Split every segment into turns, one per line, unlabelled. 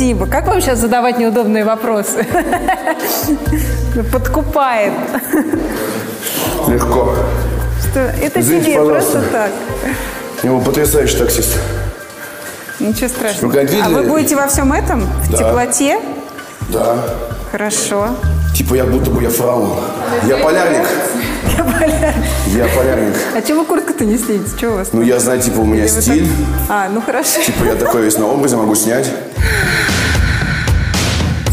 спасибо. Как вам сейчас задавать неудобные вопросы? Подкупает.
Легко.
Что, это
Извините,
тебе просто так.
У него потрясающий таксист.
Ничего страшного.
Вы когда
А вы будете во всем этом? В
Да.
теплоте?
Да.
Хорошо.
Типа я будто бы я фараон. Я полярник.
Я поля-
Я полярник.
А чего вы куртку-то не снимете? Чего у вас?
Ну, я знаю, типа, у меня
Или
стиль.
так- А, ну хорошо.
Типа, я такой весь на образе могу снять.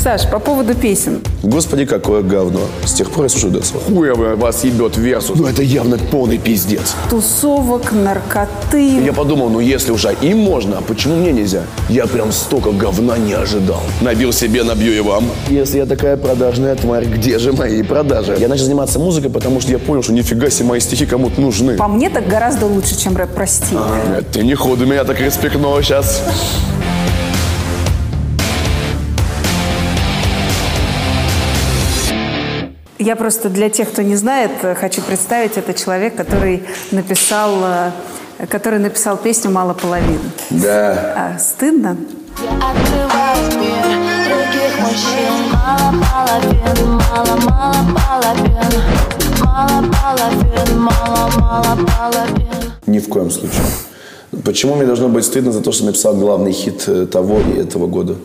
Саш, по поводу песен.
Господи, какое говно. С тех пор я слушаю Децла.
Хуя вас ебет версус.
Ну, это явно полный пиздец.
Тусовок, наркоты.
Я подумал, ну если уже им можно, почему мне нельзя? Я прям столько говна не ожидал. Набил себе, набью и вам.
Если я такая продажная тварь, где же мои продажи? Я начал заниматься музыкой, потому что я понял, что нифига себе мои стихи кому-то нужны.
По мне так гораздо лучше, чем рэп, прости.
Нет, ты не ходу меня так респектнула сейчас.
Я просто для тех, кто не знает, хочу представить, это человек, который написал, э, который написал песню «Мало половин».
Да.
А, стыдно?
Открывает мир других мужчин Мало половин, мало-мало половин Мало половин, мало-мало половин
Ни в коем случае. Почему мне должно быть стыдно за то, что написал главный хит э, того и этого года?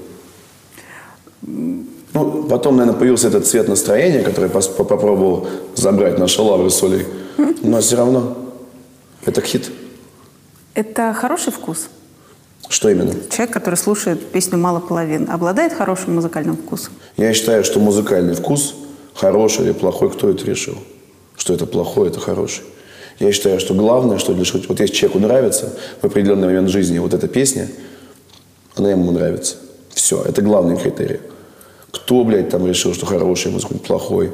Ну, потом, наверное, появился этот цвет настроения, который пос- попробовал забрать наши лавры с Олей. Но все равно это хит.
Это хороший вкус?
Что именно?
Человек, который слушает песню «Мало половин», обладает хорошим музыкальным вкусом?
Я считаю, что музыкальный вкус, хороший или плохой, кто это решил? Что это плохой, это хороший. Я считаю, что главное, что для вот если человеку нравится в определенный момент жизни вот эта песня, она ему нравится. Все, это главный критерий. Кто, блядь, там решил, что хороший музыка, плохой?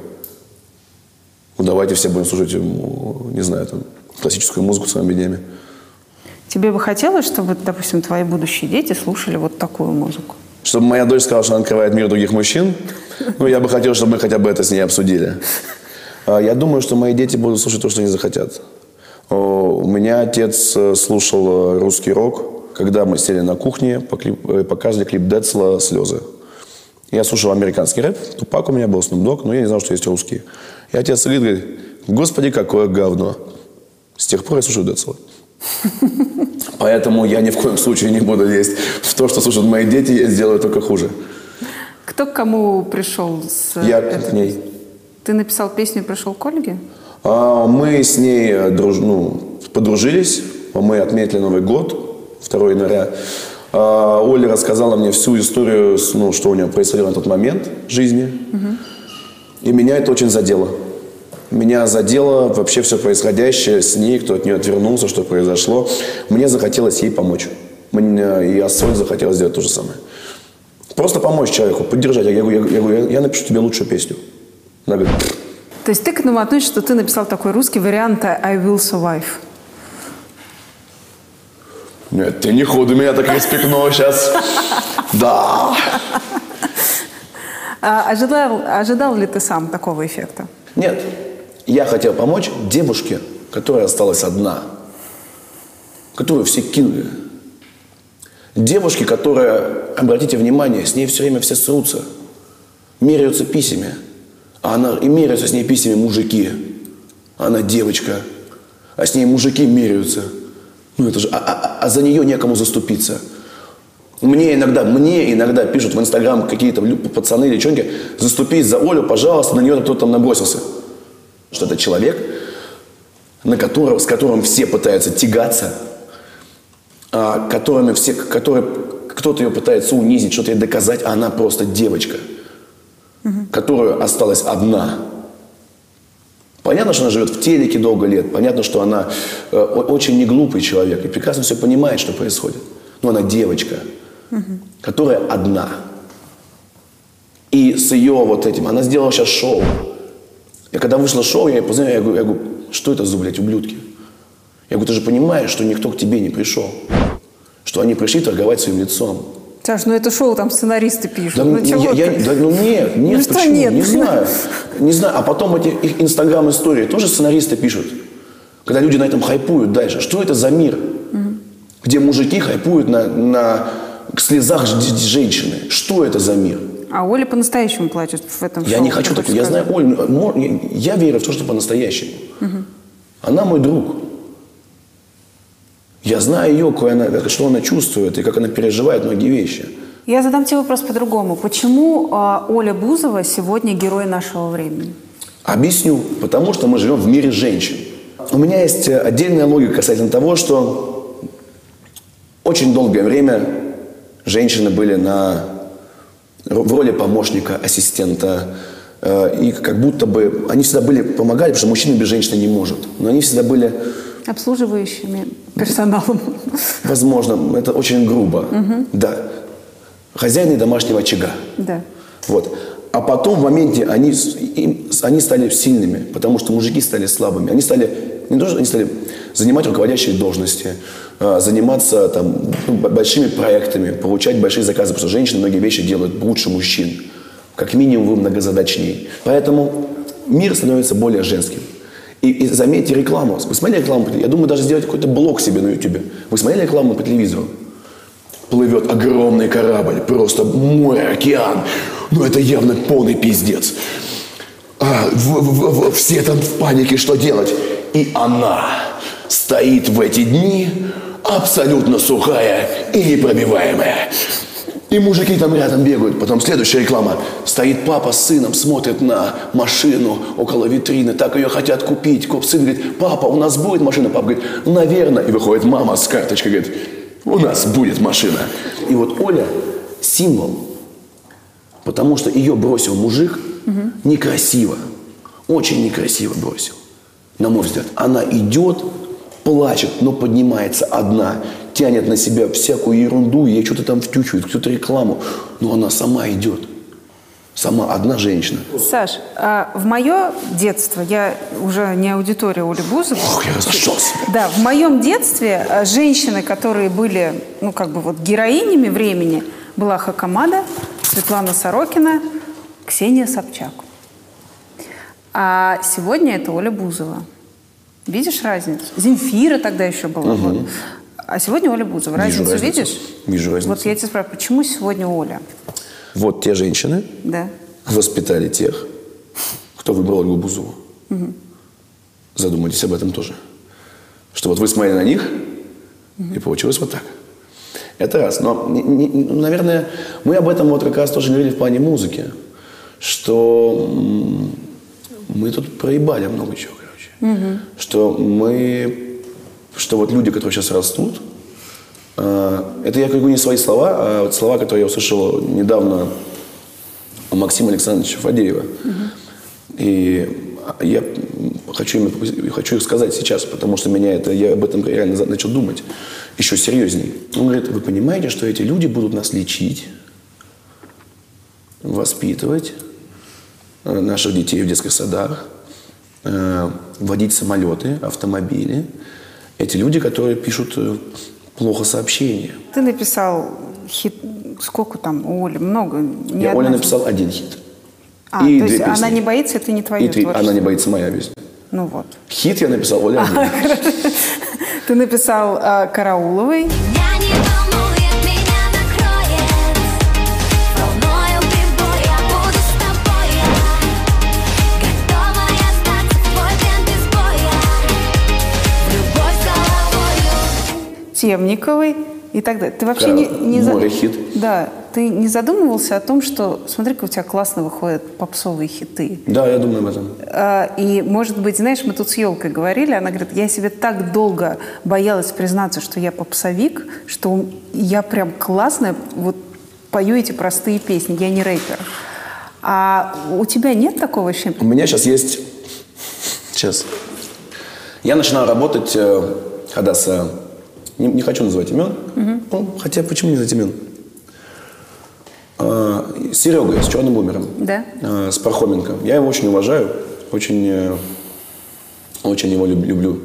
Ну, давайте все будем слушать, м, не знаю, там, классическую музыку с своими днями.
Тебе бы хотелось, чтобы, допустим, твои будущие дети слушали вот такую музыку?
Чтобы моя дочь сказала, что она открывает мир других мужчин, ну, я бы хотел, чтобы мы хотя бы это с ней обсудили. А, Я думаю, что мои дети будут слушать то, что они захотят. У меня отец э, слушал э, русский рок. Когда мы сели на кухне, э, показывали клип Децла «Слезы». Я слушал американский рэп. Тупак у меня был, Snoop Dogg, но я не знал, что есть русские. И отец сидит и говорит, господи, какое говно. С тех пор я слушаю Децла. Поэтому я ни в коем случае не буду лезть в то, что слушают мои дети, я сделаю только хуже.
Кто к кому пришел с...
Я
этой-
к ней.
Ты написал песню и пришел к Ольге?
А, Мы с ней э, друж- ну, подружились, мы отметили Новый год, 2 января. А, Оля рассказала мне всю историю, ну, что у нее происходило на тот момент в жизни. И меня это очень задело. Меня задело вообще все происходящее с ней, кто от нее отвернулся, что произошло. Мне захотелось ей помочь. Мне, и Ассоль захотелось сделать то же самое. Просто помочь человеку, поддержать. Я говорю, я, говорю, я- я напишу тебе лучшую песню. Она говорит, «Пф,
То есть ты к этому относишься, что ты написал такой русский вариант «I will survive».
Нет, ты не ходу меня так респектнула сейчас. Да.
А ожидал, ожидал ли ты сам такого эффекта?
Нет, я хотел помочь девушке, которая осталась одна, которую все кинули. Девушке, которая, обратите внимание, с ней все время все срутся, меряются писями. А она, и меряются с ней писями мужики. Она девочка, а с ней мужики меряются. Ну это же, а, а- а за нее некому заступиться. Мне иногда, мне иногда пишут в Инстаграм какие-то пацаны или девчонки, заступись за Олю, пожалуйста, на нее кто-то там набросился. Что это человек, на которого, с которым все пытаются тягаться, а, которыми все, который, кто-то ее пытается унизить, что-то ей доказать, а она просто девочка, которая осталась одна. Понятно, что она живет в телеке долго лет, понятно, что она э, очень неглупый человек и прекрасно все понимает, что происходит. Но она девочка, которая одна. И с ее вот этим, она сделала сейчас шоу. Я когда вышло шоу, я ей позвонил, я говорю, я говорю, что это за, блядь, ублюдки? Я говорю, ты же понимаешь, что никто к тебе не пришел. Что они пришли торговать своим лицом.
Саш, ну это шоу там сценаристы пишут.
Да,
ну
я-
чего
я-
ты?
да, ну нет, нет,
Ну что
почему?
нет?
Не знаю. Не знаю. А потом эти их инстаграм-истории тоже сценаристы пишут. Когда люди на этом хайпуют дальше. Что это за мир? Где мужики хайпуют на, на слезах женщины. Что это за мир?
А Оля по-настоящему плачет в этом
Я
шоу,
не хочу такого. Я знаю Олю. ну, Я я верю в то, что по-настоящему. Она мой друг. Я знаю ее, она, что она чувствует и как она переживает многие вещи.
Я задам тебе вопрос по-другому. Почему а, Оля Бузова сегодня герой нашего времени?
Объясню. Потому что мы живем в мире женщин. У меня есть э, отдельная логика касательно того, что очень долгое время женщины были на, в роли помощника, ассистента. э, И как будто бы они всегда были, помогали, потому что мужчина без женщины не может. Но они всегда были
Обслуживающими персоналом.
Возможно, это очень грубо. Да. Хозяины домашнего очага.
Да.
Вот. А потом в моменте они, им- они стали сильными, потому что мужики стали слабыми. Они стали, не то, они стали занимать руководящие должности, а, заниматься там, ну, большими проектами, получать большие заказы, потому что женщины многие вещи делают лучше мужчин. Как минимум вы многозадачней. Поэтому мир становится более женским. И, и заметьте рекламу. Вы смотрели рекламу? Я думаю, даже сделать какой-то блог себе на YouTube. Вы смотрели рекламу по телевизору? Плывет огромный корабль, просто море, океан. Ну, это явно полный пиздец. А, в- в- в- все там в панике, что делать. И она стоит в эти дни абсолютно сухая и непробиваемая. И мужики там рядом бегают. Потом следующая реклама. Стоит папа с сыном, смотрит на машину около витрины. Так ее хотят купить. Коп сын говорит, папа, у нас будет машина? Папа говорит, наверное. И выходит мама с карточкой, говорит, у нас будет машина. И вот Оля символ. Потому что ее бросил мужик некрасиво. Очень некрасиво бросил. На мой взгляд. Она идет, плачет, но поднимается одна. Тянет на себя всякую ерунду, ей что-то там втючивают, кто-то рекламу. Но она сама идет. Сама одна женщина.
Саш, а в мое детство, я уже не аудитория Оли Бузовой.
Ох, я разошелся.
Да, в моем детстве а, женщины, которые были, ну, как бы вот героинями времени, была Хакамада, Светлана Сорокина, Ксения Собчак. А сегодня это Оля Бузова. Видишь разницу? Земфира тогда еще была. вот. А сегодня Оля Бузова.
Вижу
Разницу,
разницу.
видишь?
Вижу разницу.
Вот я тебя спрашиваю, почему сегодня Оля?
Вот те женщины
Да.
воспитали тех, кто выбрал Ольгу Бузову. Задумайтесь об этом тоже. Что вот вы смотрели на них, и получилось вот так. Это раз. Но, не- не- ну, наверное, мы об этом вот как раз тоже говорили в плане музыки. Что мы тут проебали много чего, короче. Что мы... Что вот люди, которые сейчас растут, а, это я говорю не свои слова, а вот слова, которые я услышал недавно у Максима Александровича Фадеева. И я хочу, им, хочу их сказать сейчас, потому что меня это, я об этом реально начал думать еще серьезней. Он говорит, вы понимаете, что эти люди будут нас лечить, воспитывать э, наших детей в детских садах, э, водить самолеты, автомобили. Эти люди, которые пишут э, плохо сообщения.
Ты написал хит... Сколько там у Оли? Много. Не
Я Оля написал один хит.
А,
И
то
две
есть она
песни.
не боится, это не твое
И три. Она не боится моя песня.
Ну вот.
Хит я написал Оля один.
Ты написал а, Карауловой. Темниковой и так далее. Ты вообще не,
Кара-
не за-
море хит.
Да, ты не задумывался о том, что смотри-ка у тебя классно выходят попсовые хиты.
Да, я думаю об этом.
А, И, может быть, знаешь, мы тут с елкой говорили, она говорит, я себе так долго боялась признаться, что я попсовик, что я прям классно вот пою эти простые песни, я не рэпер. А у тебя нет такого ощущения?
У меня сейчас есть... Сейчас. Я начинаю работать, э, когда с... Не, не хочу называть имен. Ну, хотя почему не называть имен? Э, с Серегой, с Черным Бумером.
Да.
Э, с Пархоменко. Я его очень уважаю. Очень, э, очень его люб- люблю.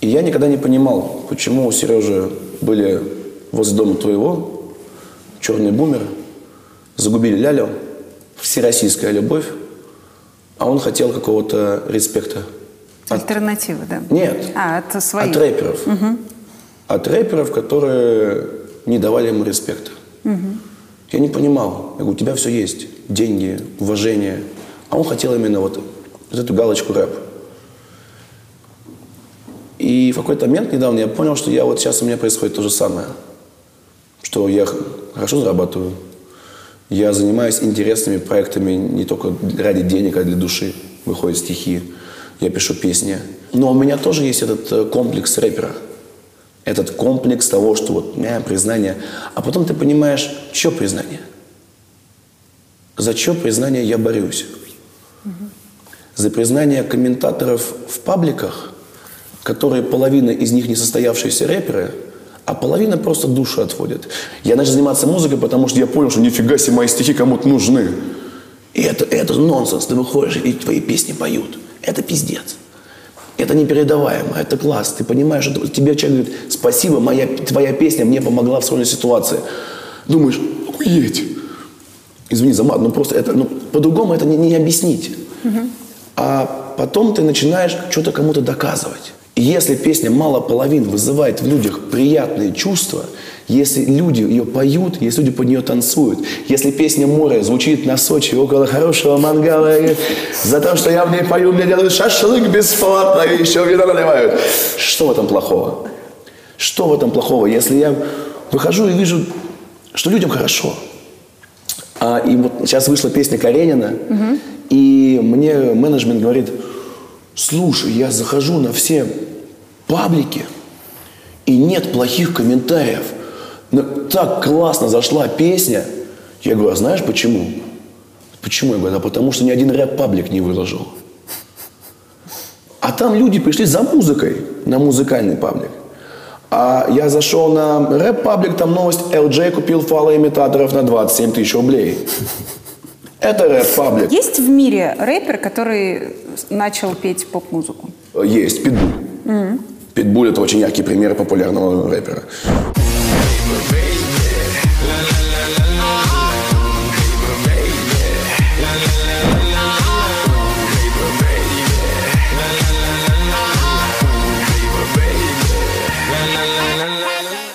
И я никогда не понимал, почему у Сережи были возле дома твоего черный бумер, загубили Лялю, всероссийская любовь, а он хотел какого-то респекта.
Альтернативы, да?
Нет.
А, это свои.
От рэперов. От рэперов, которые не давали ему респекта. Я не понимал. Я говорю, у тебя все есть. Деньги, уважение. А он хотел именно вот, вот эту галочку рэп. И в какой-то момент недавно я понял, что я вот сейчас у меня происходит то же самое. Что я хорошо зарабатываю. Я занимаюсь интересными проектами не только ради денег, а для души. Выходят стихи, я пишу песни. Но у меня тоже есть этот э, комплекс рэпера. Этот комплекс того, что вот э, признание. А потом ты понимаешь, что признание? За что признание я борюсь? За признание комментаторов в пабликах, которые половина из них не состоявшиеся рэперы, а половина просто душу отводят. Я начал заниматься музыкой, потому что я понял, что нифига себе мои стихи кому-то нужны. И это, это нонсенс. Ты выходишь, и твои песни поют. Это пиздец. Это непередаваемо, это класс. Ты понимаешь, что тебе человек говорит, спасибо, моя, твоя песня мне помогла в сложной ситуации. Думаешь, охуеть. Извини за мат, но просто это, ну, по-другому это не, не объяснить. А потом ты начинаешь что-то кому-то доказывать. И если песня «Мало половин» вызывает в людях приятные чувства, если люди ее поют, если люди под нее танцуют, если песня «Море» звучит на Сочи около хорошего мангала, и за то, что я в ней пою, мне делают шашлык бесплатно, и еще вино наливают. Что в этом плохого? Что в этом плохого, если я выхожу и вижу, что людям хорошо? А, и вот сейчас вышла песня Каренина, и мне менеджмент говорит, слушай, я захожу на все паблики, и нет плохих комментариев. Но так классно зашла песня. Я говорю, а знаешь почему? Почему? Я говорю, да потому что ни один рэп-паблик не выложил. А там люди пришли за музыкой на музыкальный паблик. А я зашел на рэп-паблик, там новость, LJ купил фалоимитаторов на 27 тысяч рублей. Это рэп-паблик.
Есть в мире рэпер, который начал петь поп-музыку?
Есть, Питбуль. Питбуль это очень яркий пример популярного рэпера.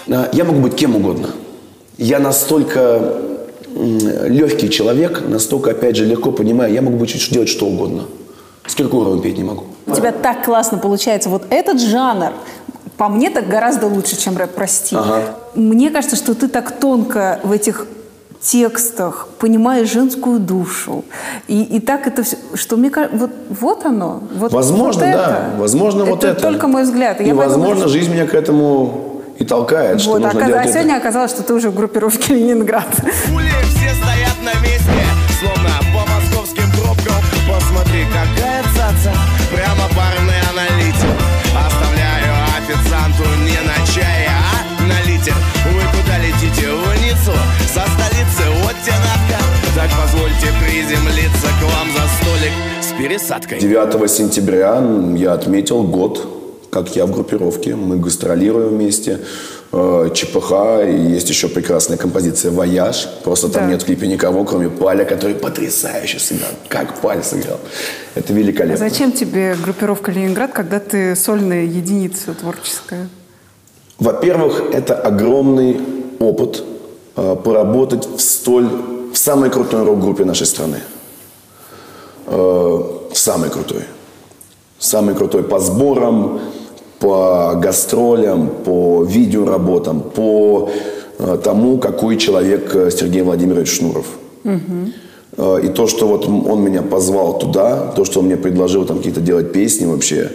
А, Я могу быть кем угодно. Я настолько легкий человек, настолько, опять же, легко понимаю, я могу быть делать что угодно. С Киркоровым петь не могу.
У тебя так классно получается. Вот этот жанр, по мне, так гораздо лучше, чем рэп, прости.
Ага.
Мне кажется, что ты так тонко в этих текстах понимаешь женскую душу. И, и так это все, что мне кажется, вот, вот оно. Вот,
Возможно,
вот
да.
это.
Возможно, вот это.
только мой взгляд.
И,
Я поэтому
возможно,
говорю,
жизнь меня к этому и толкает, что
вот,
нужно
оказ-
делать
а
это.
сегодня оказалось, что ты уже в группировке Ленинград.
Пули все стоят на месте, словно по московским пробкам. Посмотри, какая цаца, прямо парный аналитик. Оставляю официанту не на чай, а на литер. Вы куда летите? В Ниццу, со столицы, вот те надка. Так позвольте приземлиться к вам за столик с пересадкой.
9 сентября я отметил год, как я в группировке. Мы гастролируем вместе. Э, ЧПХ, и есть еще прекрасная композиция «Вояж». Просто там
Да.
нет в клипе никого, кроме Паля, который потрясающе сыграл. Как Паль сыграл. Это великолепно.
Зачем тебе группировка Ленинград, когда ты сольная единица творческая?
Во-первых, это огромный опыт э, поработать в столь в самой крутой рок-группе нашей страны. Э, самой крутой. Самый крутой по сборам, по гастролям, по видеоработам, по э, тому, какой человек э, Сергей Владимирович Шнуров. Э, И то, что вот он меня позвал туда, то, что он мне предложил там какие-то делать песни вообще,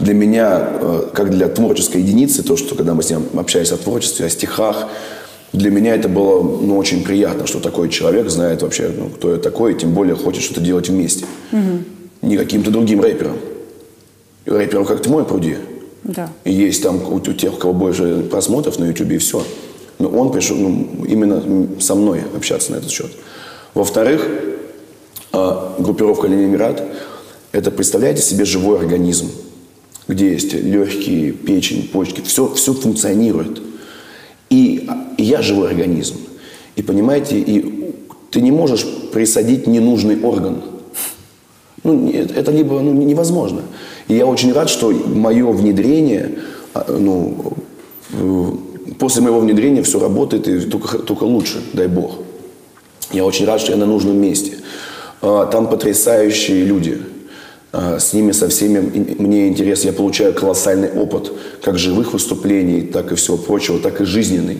для меня, как для творческой единицы, то, что когда мы с ним общались о творчестве, о стихах, для меня это было ну, очень приятно, что такой человек знает вообще, ну, кто я такой, и тем более хочет что-то делать вместе. Не каким-то другим рэпером. Рэпером, как ты мой, пруди.
Да.
И есть там у, у тех, у кого больше просмотров на YouTube, и все. Но он пришел ну, именно со мной общаться на этот счет. Во-вторых, а, группировка Ленинград – это, представляете себе, живой организм, где есть легкие, печень, почки, все, все функционирует. И, и я живой организм. И понимаете, и ты не можешь присадить ненужный орган. Ну, это либо ну, невозможно. И я очень рад, что мое внедрение, а, ну, э, после моего внедрения все работает и только, только лучше, дай бог. Я очень рад, что я на нужном месте. А, Там потрясающие люди. А, С ними со всеми мне интересно. Я получаю колоссальный опыт как живых выступлений, так и всего прочего, так и жизненный.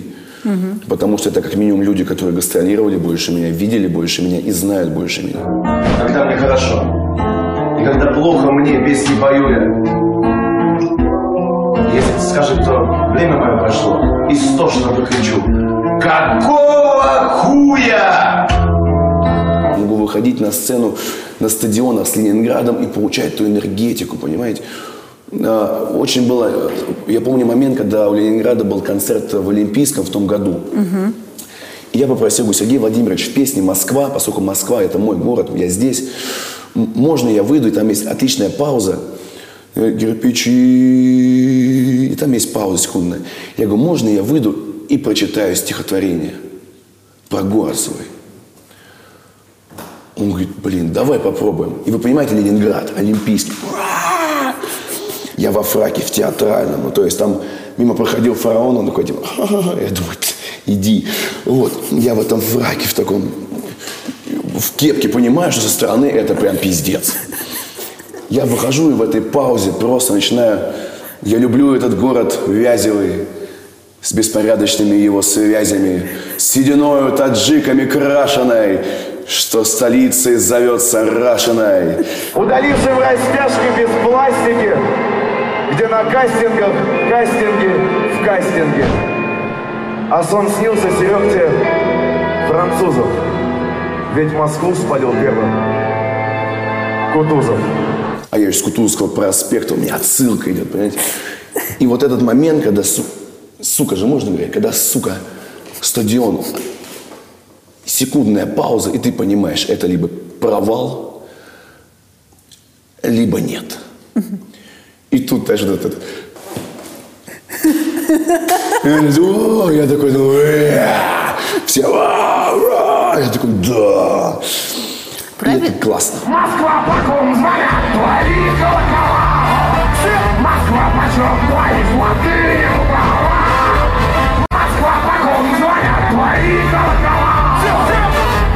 Потому что это как минимум люди, которые гастролировали больше меня, видели больше меня и знают больше меня.
Когда мне хорошо. И когда плохо мне, не пою я. Если скажет, то время мое прошло, истошно прокричу. Какого хуя?
Могу выходить на сцену на стадионах с Ленинградом и получать ту энергетику, понимаете? А, Очень было... Я помню момент, когда у Ленинграда был концерт в Олимпийском в том году. И я попросил говорю, Сергей Владимирович, в песне «Москва», поскольку Москва – это мой город, я здесь, можно я выйду, и там есть отличная пауза, кирпичи, и там есть пауза секундная. Я говорю, можно я выйду и прочитаю стихотворение про город свой? Он говорит, блин, давай попробуем. И вы понимаете, Ленинград, Олимпийский. Ура! Я во фраке, в театральном. Ну, то есть там мимо проходил фараон, он такой, типа, я думаю, «Т- иди. Вот, я в этом фраке, в таком, в кепке, понимаю, что со стороны это прям пиздец. Я выхожу и в этой паузе просто начинаю, я люблю этот город Вязевый, с беспорядочными его связями, с сединою таджиками крашеной, что столицей зовется Рашиной.
Удаливший в растяжке без пластики, где на кастингах, кастинге, в кастинге. А сон снился Серегте французов. Ведь Москву спалил первым Кутузов.
А я из Кутузовского проспекта, у меня отсылка идет, понимаете? И вот этот момент, когда, су- сука же можно говорить, когда, сука, стадион, секундная пауза, и ты понимаешь, это либо провал, либо нет. И тут даже вот этот... Я такой, ну, «Э!» все, Я такой, да. И
Правильно?
это классно.
Москва, по ком звонят твои колокола? Москва, почем твои золотые рукава? Москва, по ком звонят твои колокола?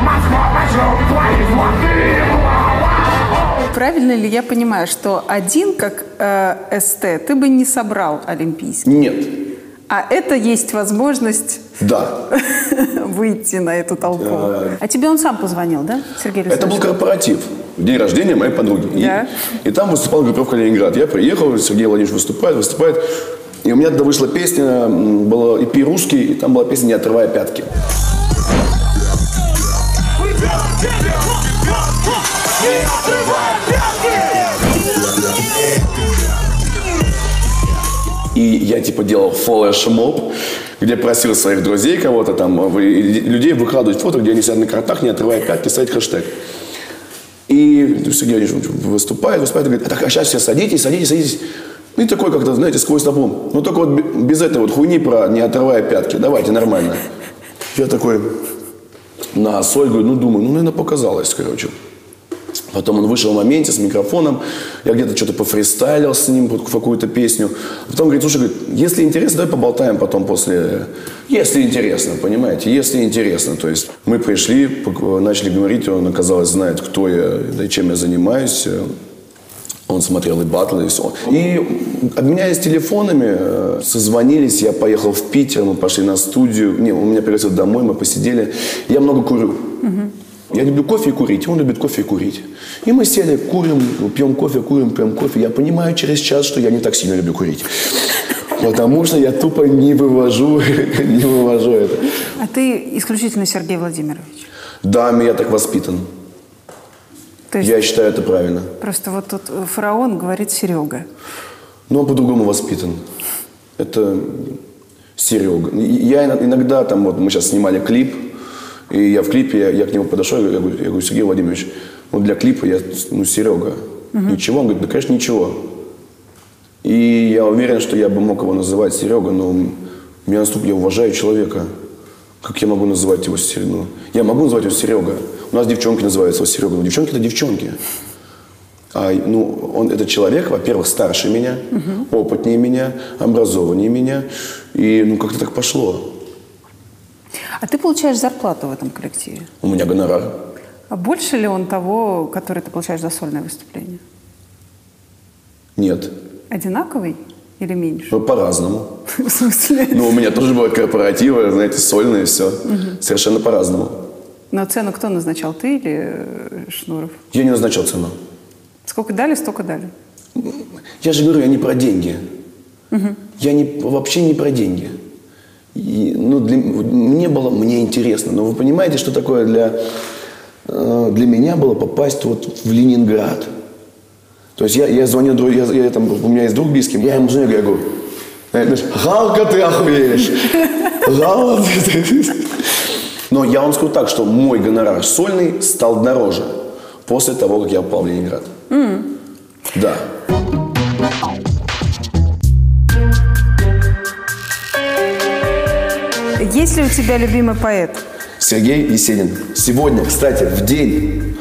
Москва, почем твои золотые рукава?
Правильно ли я понимаю, что один как э, СТ ты бы не собрал олимпийский?
Нет.
А это есть возможность
Да.
выйти на эту толпу. А тебе он сам позвонил, да, Сергей
Это был
Александрович?
корпоратив. День рождения моей подруги. И-
Да.
И, там выступала группировка Ленинград. Я приехал, Сергей Владимирович выступает, выступает. И у меня тогда вышла песня, была EP русский, и там была песня «Не отрывая пятки». И я типа делал флешмоб, где просил своих друзей кого-то там, и людей выкладывать фото, где они сидят на картах, не отрывая пятки, ставить хэштег. И Сергей Владимирович выступает, выступает, и говорит, так, а сейчас все садитесь, садитесь, садитесь. И такой как-то, знаете, сквозь толпу. Ну только вот бе- без этой вот хуйни про не отрывая пятки. Давайте, нормально. Я такой на соль, говорю, ну думаю, ну, наверное, показалось, короче. Потом он вышел в моменте с микрофоном, я где-то что-то пофристайлил с ним, вот какую-то песню. Потом говорит, слушай, говорит, если интересно, давай поболтаем потом после... Если интересно, понимаете, если интересно. То есть мы пришли, начали говорить, он, оказалось, знает, кто я, да и чем я занимаюсь. Он смотрел и батлы, и все. И обменяясь телефонами, э, созвонились, я поехал в Питер, мы пошли на студию. Не, он меня пригласил домой, мы посидели. Я много курю. Я люблю кофе и курить, он любит кофе и курить. И мы сели, курим, пьем кофе, курим, пьем кофе. Я понимаю через час, что я не так сильно люблю курить. Потому что я тупо не вывожу, не вывожу это.
А ты исключительно Сергей Владимирович.
Да, я так воспитан.
То есть
Я считаю это правильно.
просто вот тут фараон говорит Серега.
Но он по-другому воспитан. Это Серега. Я ин- иногда там, вот мы сейчас снимали клип, и я в клипе, я, к нему подошел, я говорю, я говорю, Сергей Владимирович, вот для клипа я, ну, Серега. Ничего? Он говорит, да, конечно, ничего. И я уверен, что я бы мог его называть Серега, но меня настолько, я уважаю человека. Как я могу называть его Серега? Ну, я могу называть его Серега. У нас девчонки называются его Серега. Но девчонки это девчонки. А, ну, он это человек, во-первых, старше меня, опытнее меня, образованнее меня. И ну как-то так пошло.
А ты получаешь зарплату в этом коллективе?
У меня гонорар.
А больше ли он того, который ты получаешь за сольное выступление?
Нет.
Одинаковый или меньше?
Ну, по-разному.
В смысле?
Ну, у меня тоже бывают корпоративы, знаете, сольные, все. Совершенно по-разному.
Но цену кто назначал, ты или э, Шнуров?
Я не назначал цену.
Сколько дали, столько дали.
Я же говорю, я не про деньги. Я не, вообще не про деньги. И, ну, для, мне было, мне интересно. Но вы понимаете, что такое для, э, для меня было попасть вот в Ленинград. То есть я, я звоню, я, я там, у меня есть друг близкий, я ему звоню, я говорю, Галка, ты охуеешь. Галка, ты. Но я вам скажу так, что мой гонорар сольный стал дороже после того, как я попал в Ленинград. Да.
Есть ли у тебя любимый поэт?
Сергей Есенин. Сегодня, кстати, в день,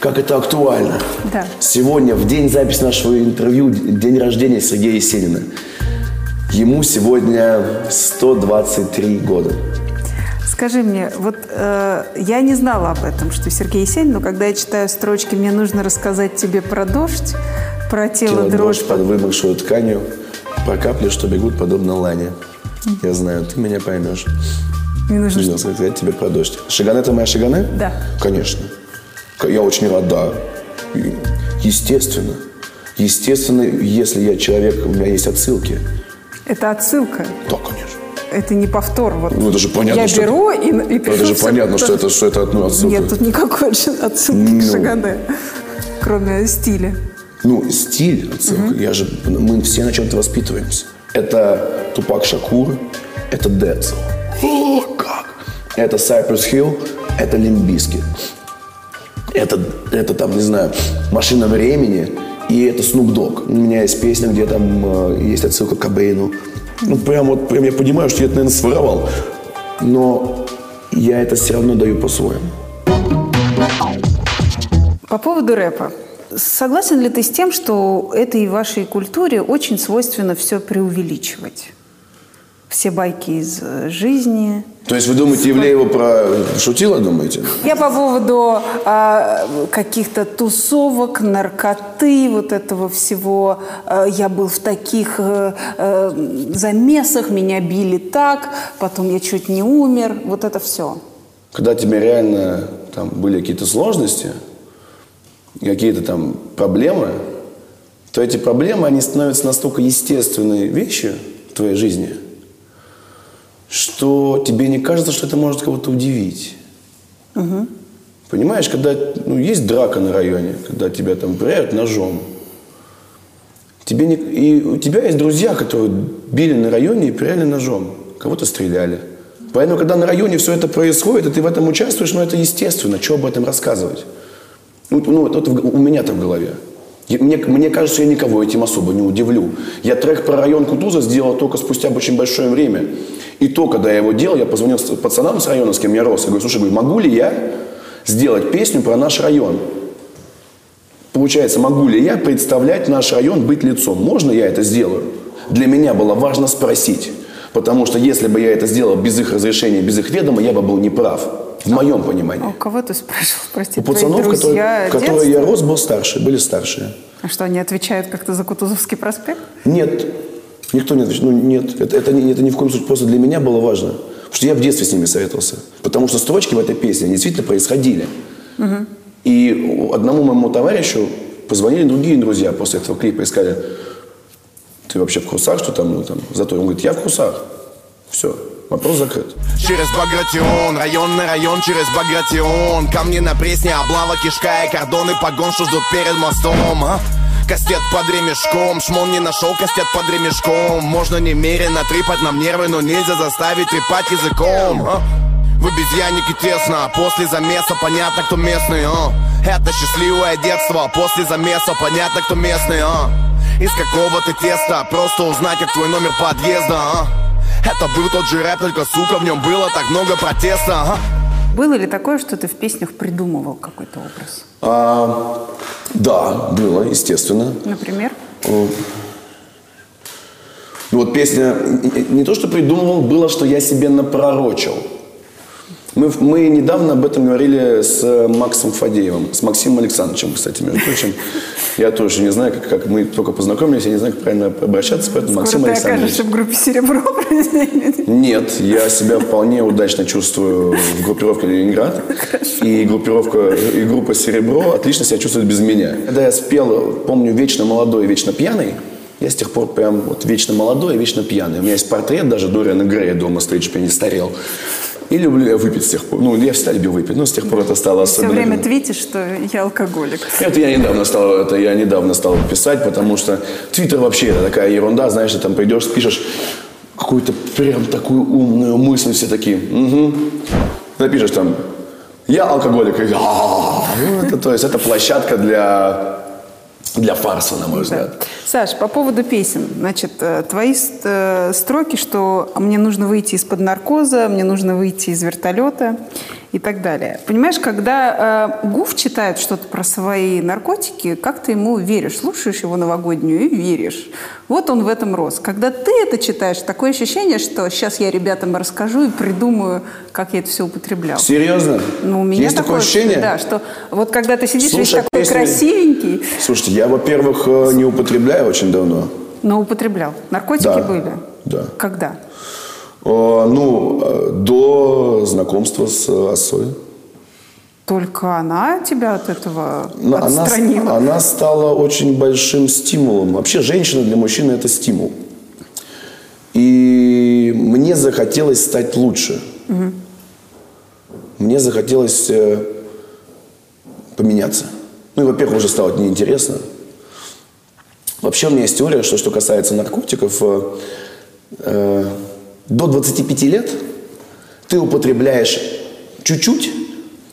как это актуально.
Да.
Сегодня, в день записи нашего интервью, день рождения Сергея Есенина. Ему сегодня 123 года.
Скажи мне, вот э, я не знала об этом, что Сергей Есенин, но когда я читаю строчки, мне нужно рассказать тебе про дождь, про тело,
Тело
дрожь.
дрожь под вымокшую тканью, про капли, что бегут подобно лане. Я знаю, ты меня поймешь.
Мне нужно
Нужно сказать тебе про дождь. Шагане это моя Шагане?
Да.
Конечно. К- Я очень рад, да. Естественно. Естественно, если я человек, у меня есть отсылки.
Это отсылка.
Да, конечно.
Это не повтор. Вот
Ну, это же понятно,
я
что
беру
это-
и, и пишу.
это же понятно, что это, что это ну, отсылка.
Нет, тут никакой отсылки к
Ну.
Шагаде, кроме стиля.
Ну, стиль отсылка. Я же, мы все на чем-то воспитываемся. Это Тупак Шакур, это Децл. О, как! Это Cypress Hill, это Лимбиски. Это, это там, не знаю, Машина времени и это Snoop Dogg. У меня есть песня, где там э, есть отсылка к Кобейну. Ну, прям вот, прям я понимаю, что я это, наверное, своровал. Но я это все равно даю по-своему.
По поводу рэпа. Согласен ли ты с тем, что этой вашей культуре очень свойственно все преувеличивать? Все байки из э, жизни.
То есть вы думаете, Ивлеева про шутила, думаете?
Я по поводу а, каких-то тусовок, наркоты, вот этого всего. А, я был в таких э, э, замесах, меня били так, потом я чуть не умер. Вот это все.
Когда тебе реально там были какие-то сложности, какие-то там проблемы, то эти проблемы, они становятся настолько естественной вещью в твоей жизни, что тебе не кажется, что это может кого-то удивить. Понимаешь, когда ну, есть драка на районе, когда тебя там проверяют ножом, тебе не- и у тебя есть друзья, которые били на районе и проверяли ножом, кого-то стреляли. Поэтому, когда на районе все это происходит, и ты в этом участвуешь, ну это естественно, что об этом рассказывать. Ну, ну, вот это в- у меня-то в голове. Мне, мне кажется, я никого этим особо не удивлю. Я трек про район Кутуза сделал только спустя очень большое время. И то, когда я его делал, я позвонил пацанам с района, с кем я рос. Я говорю, слушай, могу ли я сделать песню про наш район? Получается, могу ли я представлять наш район, быть лицом? Можно я это сделаю? Для меня было важно спросить. Потому что если бы я это сделал без их разрешения, без их ведома, я бы был неправ. В моем понимании.
А у кого ты спрашивал? Прости,
У пацанов,
друзья
которые, которые я рос, был старше, были старшие.
А что, они отвечают как-то за Кутузовский проспект?
Нет, никто не отвечает. Ну, нет, это, это, это ни в коем случае. Просто для меня было важно. Потому что я в детстве с ними советовался. Потому что строчки в этой песне действительно происходили. И у- одному моему товарищу позвонили другие друзья после этого клипа и сказали, ты вообще в курсах, что там, ну, там, зато он говорит, я в курсах. Все, вопрос закрыт.
Через Багратион, район на район через Багратион Камни на пресне, облава кишка и кордоны погон, что ждут перед мостом а? Кастет под ремешком, шмон не нашел кастет под ремешком Можно немерено трепать нам нервы, но нельзя заставить трепать языком а? В обезьяннике тесно, после замеса понятно, кто местный а? Это счастливое детство, после замеса понятно, кто местный а? Из какого ты теста, просто узнать, как твой номер подъезда а? Это был тот же рэп, только, сука, в нем было так много протеста, ага.
Было ли такое, что ты в песнях придумывал какой-то образ?
А, да, было, естественно.
Например?
Ну, Вот песня, не- не то, что придумывал, было, что я себе напророчил. Мы, мы недавно об этом говорили с э, Максом Фадеевым, с Максимом Александровичем, кстати, между прочим. Я тоже не знаю, как, как мы только познакомились, я не знаю, как правильно обращаться, поэтому Максим
Скоро ты
Александрович.
окажешься в группе «Серебро».
Нет, я себя вполне удачно чувствую в группировке Ленинград. И группировка, и группа Серебро отлично себя чувствует без меня. Когда я спел, помню, вечно молодой вечно пьяный, я с тех пор прям вот вечно молодой и вечно пьяный. У меня есть портрет даже Дориана Грея дома стоит, чтобы я не старел. И люблю я выпить с тех пор. Ну, я всегда любил выпить, но с тех пор это стало
Все
особенно.
время твитишь, что я алкоголик.
Это я недавно стал, это я недавно стал писать, потому что Твиттер вообще это такая ерунда, знаешь, ты там придешь, пишешь какую-то прям такую умную мысль, все такие, угу. Напишешь там, я алкоголик, и ну, это, то есть это площадка для, для фарса, на мой взгляд.
Саш, по поводу песен. Значит, э, твои э, строки, что мне нужно выйти из-под наркоза, мне нужно выйти из вертолета и так далее. Понимаешь, когда э, Гуф читает что-то про свои наркотики, как ты ему веришь? Слушаешь его новогоднюю и веришь. Вот он в этом рос. Когда ты это читаешь, такое ощущение, что сейчас я ребятам расскажу и придумаю, как я это все употреблял.
Серьезно?
Ну, у меня
Есть такое ощущение?
Да, что вот когда ты сидишь весь
Слушать
такой
песни-
красивенький,
Слушайте, я, во-первых, э, не употребляю очень давно.
но употреблял. Наркотики
Да,
были?
да.
Когда?
Э, Ну, э, до знакомства с Осой.
Только она тебя от этого
Но она,
отстранила?
она стала очень большим стимулом. Вообще женщина для мужчины это стимул. И мне захотелось стать лучше. Мне захотелось э, поменяться. Ну и, во-первых, уже стало неинтересно. Вообще у меня есть теория, что что касается наркотиков, э, до 25 лет ты употребляешь чуть-чуть,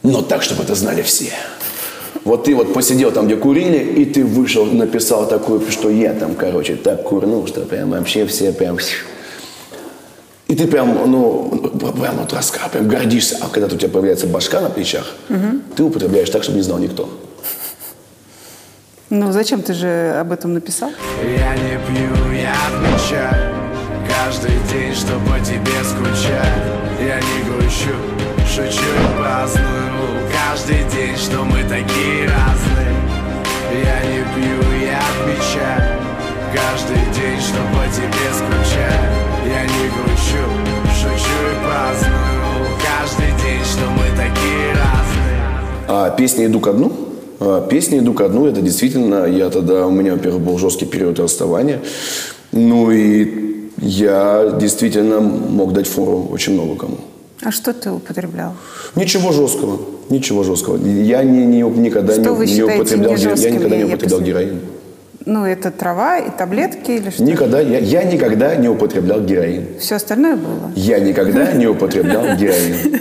но так, чтобы это знали все. Вот ты вот посидел там, где курили, и ты вышел, написал такую, что я там, короче, так курнул, что прям вообще все прям... И ты прям, ну, прям вот раска, прям гордишься. А когда у тебя появляется башка на плечах, ты употребляешь так, чтобы не знал никто.
Ну, зачем ты же об этом написал?
Я не пью, я отмечаю Каждый день, что тебе скучаю. Я не грущу, шучу и праздную. Каждый день, что мы такие разные. Я не пью, я отмечаю. Каждый день, что тебе скучаю. Я не грущу, шучу и праздную. Каждый день, что мы такие разные.
А песни иду ко дну. А, Песни иду ко дну, это действительно, я тогда, у меня, во-первых, был жесткий период расставания. Ну и я действительно мог дать фору очень много кому.
А что ты употреблял?
Ничего жесткого, ничего жесткого. Я не, не- никогда
Что вы
не, не
считаете
употреблял,
не
я никогда не употреблял героин.
Ну, это трава и таблетки или что?
Никогда, я, я никогда не употреблял героин.
Все остальное было?
Я никогда не употреблял героин.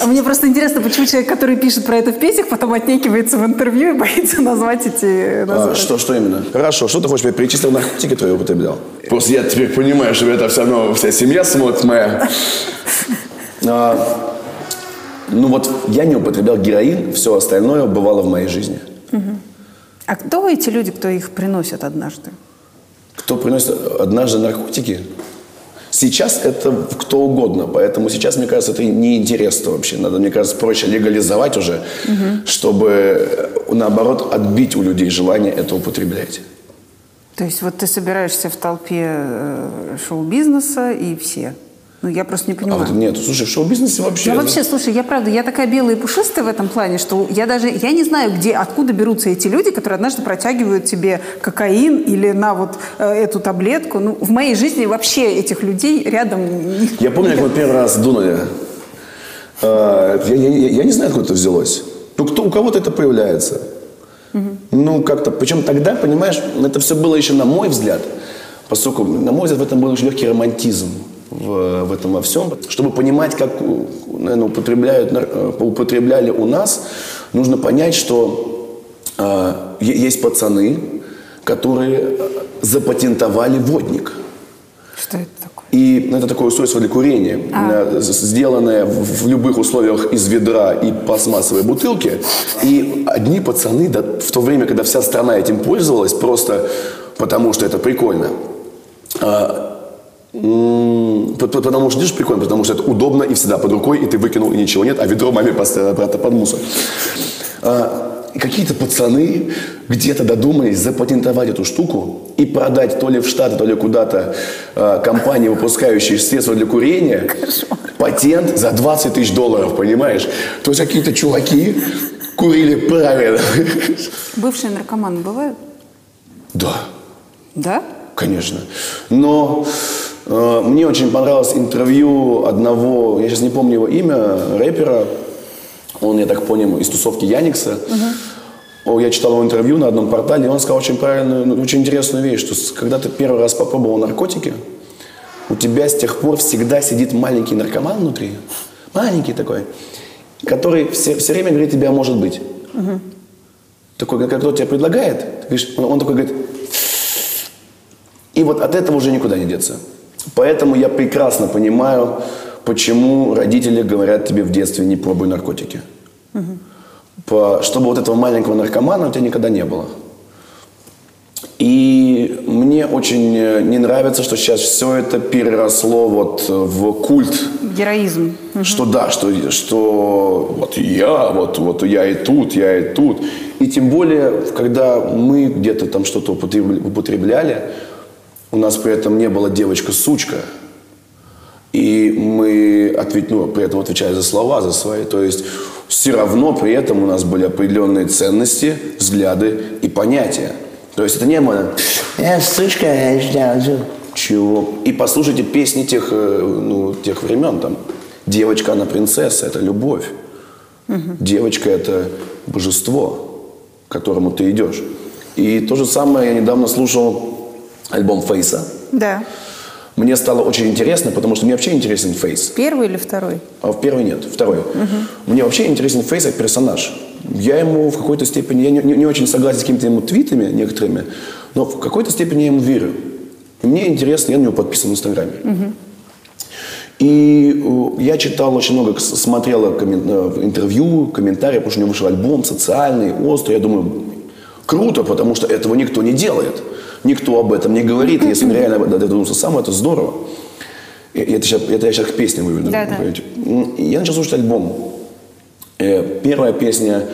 А мне просто интересно, почему человек, который пишет про это в песнях, потом отнекивается в интервью и боится назвать эти...
А,
названия.
что, что именно? Хорошо, что ты хочешь, я перечислил наркотики твои употреблял? Просто я теперь понимаю, что это все равно вся семья смотрит моя. А, ну вот я не употреблял героин, все остальное бывало в моей жизни.
А кто эти люди, кто их приносит однажды?
Кто приносит однажды наркотики? Сейчас это кто угодно, поэтому сейчас, мне кажется, это неинтересно вообще. Надо, мне кажется, проще легализовать уже, чтобы, э, наоборот, отбить у людей желание это употреблять.
То есть вот ты собираешься в толпе э, шоу-бизнеса и все. Ну, я просто не
А
понимаю.
вот нет, слушай, в шоу-бизнесе вообще...
Ну, вообще, слушай, я правда, я такая белая и пушистая в этом плане, что я даже, я не знаю, где, откуда берутся эти люди, которые однажды протягивают тебе кокаин или на вот э, эту таблетку. Ну, в моей жизни вообще этих людей рядом...
Я помню, как мы первый раз дунули. А, Я, я- я- я не знаю, откуда это взялось. Ну, кто, у кого-то это появляется. Ну, как-то. Причем тогда, понимаешь, это все было еще, на мой взгляд, поскольку, на мой взгляд, в этом был очень легкий романтизм в, в этом во всем. Чтобы понимать, как, наверное, употребляют, э, употребляли у нас, нужно понять, что а, е- есть пацаны, которые э, запатентовали водник.
Что это такое?
И ну, это такое устройство для курения, э, с- сделанное в в любых условиях из ведра и пластмассовой бутылки. И одни пацаны, да, в то время, когда вся страна этим пользовалась, просто потому что это прикольно. Потому что, видишь, прикольно, потому что это удобно и всегда под рукой, и ты выкинул, и ничего нет, а ведро маме поставил обратно под мусор. А, какие-то пацаны где-то додумались запатентовать эту штуку и продать то ли в Штаты, то ли куда-то а, компании, выпускающие средства для курения, патент за 20 тысяч долларов, понимаешь? То есть какие-то чуваки курили правильно.
Бывшие наркоманы бывают?
Да.
Да?
Конечно. Но э, мне очень понравилось интервью одного, я сейчас не помню его имя, рэпера. Он, я так понял, из тусовки Яникса. О, Я читал его интервью на одном портале, и он сказал очень правильную, ну, очень интересную вещь, что когда ты первый раз попробовал наркотики, у тебя с тех пор всегда сидит маленький наркоман внутри, маленький такой, который все, все время говорит тебе, а может быть. Такой, когда кто тебе предлагает, ты говоришь, он, он такой говорит, и вот от этого уже никуда не деться. Поэтому я прекрасно понимаю, почему родители говорят тебе в детстве не пробуй наркотики. По- чтобы вот этого маленького наркомана у тебя никогда не было. И мне очень э, не нравится, что сейчас все это переросло вот в культ
Героизм.
что да, что, что вот я, вот, вот я и тут, я и тут. И тем более, когда мы где-то там что-то употребля- употребляли, у нас при этом не было девочка-сучка. И мы ответ, ну, при этом отвечали за слова, за свои. То есть все равно при этом у нас были определенные ценности, взгляды и понятия. То есть это не было «Я сучка, я ждал». Чего? И послушайте песни тех, э, ну, тех времен. Там, Девочка, она принцесса, это любовь. Девочка – это божество, к которому ты идешь. И то же самое я недавно слушал альбом Фейса.
Да.
Мне стало очень интересно, потому что мне вообще интересен Фейс.
Первый или второй?
А в первый нет, второй. Мне вообще интересен Фейс как персонаж. Я ему в какой-то степени, я не, не- не очень согласен с какими-то ему твитами некоторыми, но в какой-то степени я ему верю. И мне интересно, я на него подписан в Инстаграме. И э, я читал очень много, смотрел коммен- э, интервью, комментарии, потому что у него вышел альбом социальный, острый. Я думаю, круто, потому что этого никто не делает. Никто об этом не говорит. Если он реально до этого додумался сам, это здорово. Это, сейчас, это я сейчас к песне выведу.
Да, да.
Я начал слушать альбом. Э, Первая песня,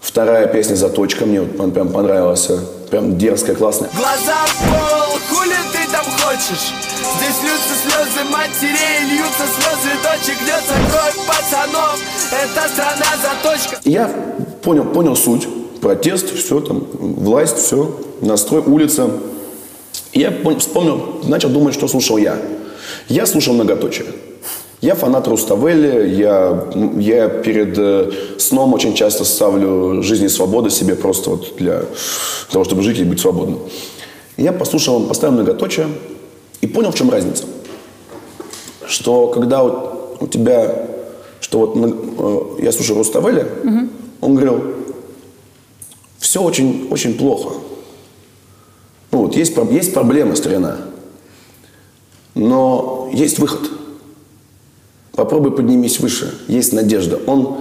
вторая песня «Заточка» мне вот прям- прям понравилась. Прям дерзкая, классная.
Глаза в пол, хули ты там хочешь? Здесь льются слезы матерей, льются слезы дочек, льется кровь пацанов. Это страна заточка.
Я понял, понял суть. Протест, все там, власть, все, настрой, улица. И я вспомнил, начал думать, что слушал я. Я слушал многоточие. Я фанат Руставели, я, я перед э, сном очень часто ставлю «Жизнь и свобода» себе просто вот для того, чтобы жить и быть свободным. И я послушал, поставил многоточие и понял, в чем разница. Что когда вот у тебя, что вот э, я слушаю Руставели, он говорил, все очень, очень плохо. Ну вот есть, есть проблема, старина. Но есть выход. Попробуй поднимись выше. Есть надежда. Он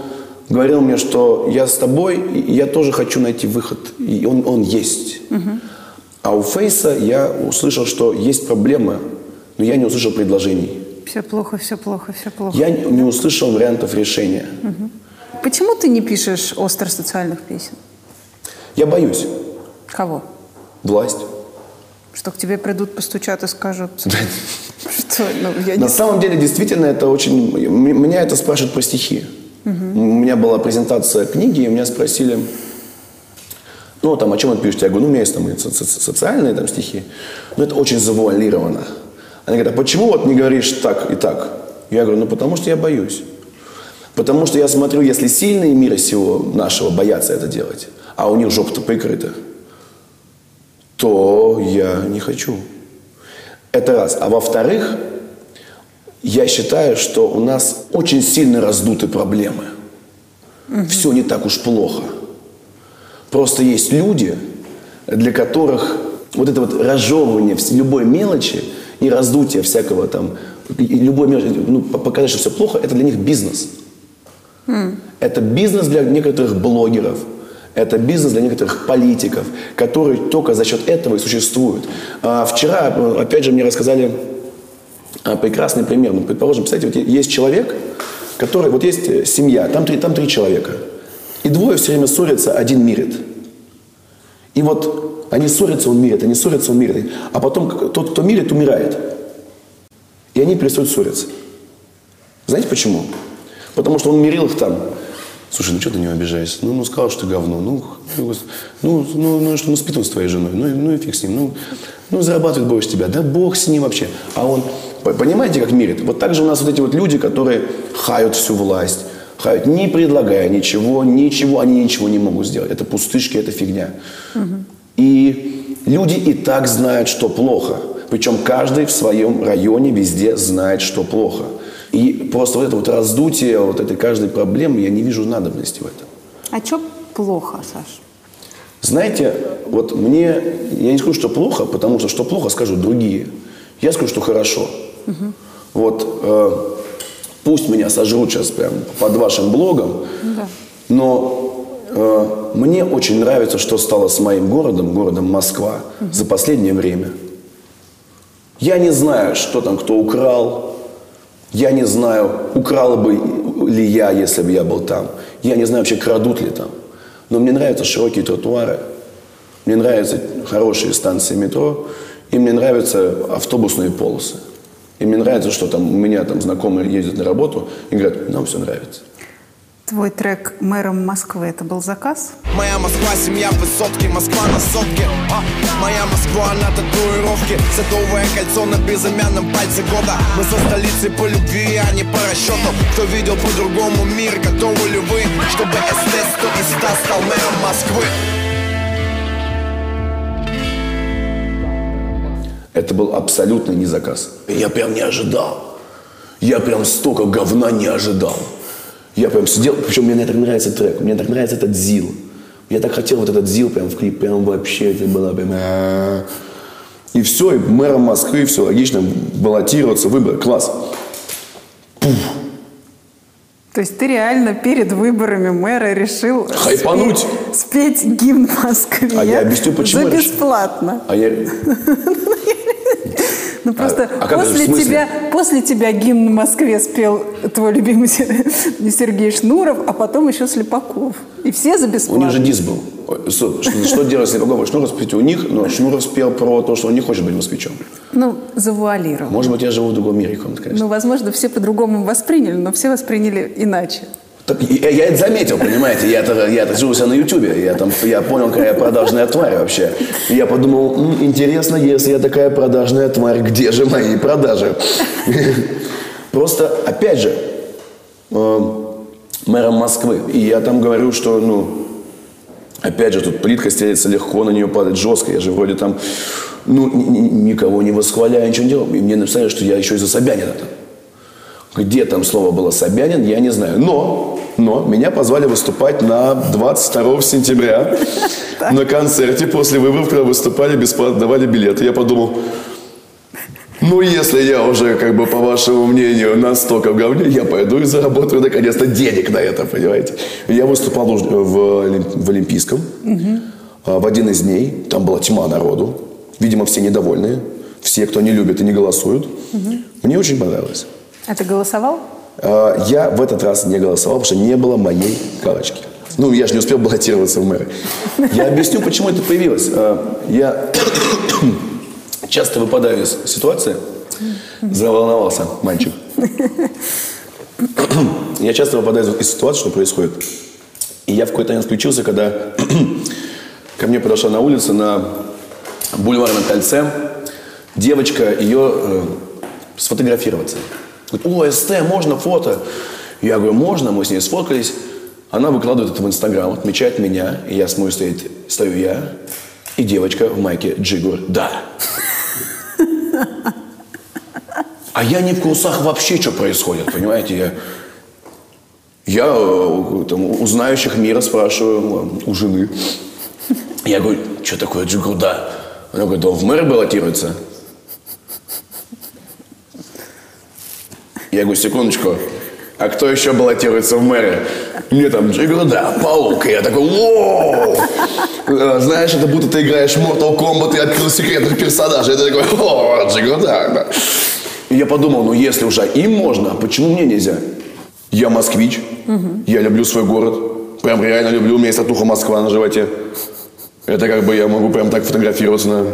говорил мне, что я с тобой, и я тоже хочу найти выход. И он, он есть. А у Фейса я услышал, что есть проблемы, но я не услышал предложений.
Все плохо, все плохо, все плохо.
Я не услышал вариантов решения.
Почему ты не пишешь остро-социальных песен?
Я боюсь.
Кого?
Власть.
Что к тебе придут, постучат и скажут, что, ну, я не
На самом деле, действительно, это очень... Меня это спрашивают про стихи. У меня была презентация книги, и меня спросили, ну, там, о чем вы пишете? Я говорю, ну, у меня есть там социальные там стихи, но это очень завуалировано. Они говорят, а почему вот не говоришь так и так? Я говорю, ну, потому что я боюсь. Потому что я смотрю, если сильные мира сего нашего боятся это делать, а у них жопа-то прикрыта, то я не хочу. Это раз. А во-вторых, я считаю, что у нас очень сильно раздуты проблемы. Все не так уж плохо. Просто есть люди, для которых вот это вот разжевывание любой мелочи и раздутие всякого там любой мир, ну, по- показать, что все плохо, это для них бизнес. Это бизнес для некоторых блогеров. Это бизнес для некоторых политиков, которые только за счет этого и существуют. А вчера, опять же, мне рассказали а, прекрасный пример. Ну, предположим, представляете, вот есть человек, который, вот есть э, семья, там три, там три человека. И двое все время ссорятся, один мирит. И вот они ссорятся, он мирит, они ссорятся, он мирит. А потом тот, кто мирит, умирает. И они перестают ссориться. Знаете почему? Потому что он мирил их там. Слушай, ну что ты него обижаешься? Ну, ну сказал, что ты говно. Ну, ну, ну, ну, ну, что, ну спит он с твоей женой. Ну, ну и фиг с ним. Ну, ну зарабатывает больше тебя. Да бог с ним вообще. А он, понимаете, как мирит? Вот так же у нас вот эти вот люди, которые хают всю власть. Хают, не предлагая ничего, ничего, они ничего не могут сделать. Это пустышки, это фигня. И люди и так знают, что плохо. Причем каждый в своем районе везде знает, что плохо. И просто вот это вот раздутие вот этой каждой проблемы, я не вижу надобности в этом.
А что плохо, Саш?
Знаете, вот мне, я не скажу, что плохо, потому что что плохо, скажут другие. Я скажу, что хорошо. Вот э, пусть меня сожрут сейчас прям под вашим блогом, но э, мне очень нравится, что стало с моим городом, городом Москва, за последнее время. Я не знаю, что там кто украл. Я не знаю, украл бы ли я, если бы я был там. Я не знаю вообще, крадут ли там. Но мне нравятся широкие тротуары. Мне нравятся хорошие станции метро. И мне нравятся автобусные полосы. И мне нравится, что там у меня там знакомые ездят на работу и говорят, нам все нравится.
Твой трек «Мэром Москвы» — это был заказ?
Моя Москва, семья в высотке, Москва на сотке А, Моя Москва на татуировке Садовое кольцо на безымянном пальце года Мы со столицы по любви, а не по расчету Кто видел по-другому мир, готовы ли вы Чтобы СТ 100 из 100 стал мэром Москвы
Это был абсолютно не заказ. Я прям не ожидал. Я прям столько говна не ожидал. Я прям сидел, причем мне так нравится трек, мне так нравится этот ЗИЛ. Я так хотел вот этот ЗИЛ прям в клип, прям вообще это было прям... а. И все, и мэром Москвы, все логично, баллотироваться, выборы, класс.
То есть ты реально перед выборами мэра решил
Хайпануть.
спеть, спеть гимн Москве
А я объясню, почему
за бесплатно.
А я...
Ну просто
а это,
после, тебя, после тебя гимн Москве спел твой любимый Сергей Шнуров, а потом еще Слепаков. И все за
У
бесплатно.
них же диск был. Что, что, делать Слепаков и Шнуров спеть у них, но Шнуров спел про то, что он не хочет быть москвичом.
Ну, завуалировал.
Может быть, я живу в другом мире конечно.
Ну, возможно, все по-другому восприняли, но все восприняли иначе.
Так, я, я это заметил, понимаете, я-то, я-то живу себя на Ютубе, я, там, я понял, какая я продажная тварь вообще. Я подумал, «М, интересно, если я такая продажная тварь, где же мои продажи? Просто, опять же, э, мэром Москвы, и я там говорю, что, ну, опять же, тут плитка стелется легко, на нее падать жестко, я же вроде там, ну, ни- ни- никого не восхваляю, ничего не делаю, и мне написали, что я еще и за Собянина там. Где там слово было Собянин, я не знаю. Но, но меня позвали выступать на 22 сентября на концерте после выборов, когда выступали, бесплатно давали билеты. Я подумал, ну, если я уже, как бы, по вашему мнению, настолько в говне, я пойду и заработаю, наконец-то, денег на это, понимаете? Я выступал в, Олим- в Олимпийском а, в один из дней. Там была тьма народу. Видимо, все недовольные. Все, кто не любит и не голосуют. Мне очень понравилось.
А ты голосовал?
А, Я в этот раз не голосовал, потому что не было моей галочки. Ну, я же не успел баллотироваться в мэры. Я объясню, почему это появилось. А, Я часто выпадаю из ситуации. Заволновался мальчик. Я часто выпадаю из ситуации, что происходит. И я в какой-то момент включился, когда ко мне подошла на улице на бульварном кольце девочка, ее э, сфотографироваться. Говорит, о, СТ, можно фото? Я говорю, можно, мы с ней сфоткались. Она выкладывает это в Инстаграм, отмечает меня, и я смотрю, стоит, стою я, и девочка в майке Джигур, да. А я не в курсах вообще, что происходит, понимаете? Я, я э, там, у знающих мира спрашиваю, у жены. Я говорю, что такое Джигур, да? Она говорит, он в мэр баллотируется. Я говорю, секундочку, а кто еще баллотируется в мэры? Мне там Джигурда, паук. И я такой, воу! Э, Знаешь, это будто ты играешь в Mortal Kombat и открыл секретных персонажей. Я такой, о, Джигурда. да». И я подумал, ну если уже им можно, почему мне нельзя? Я москвич, я люблю свой город. Прям реально люблю, у меня есть татуха Москва на животе. Это как бы я могу прям так фотографироваться. На...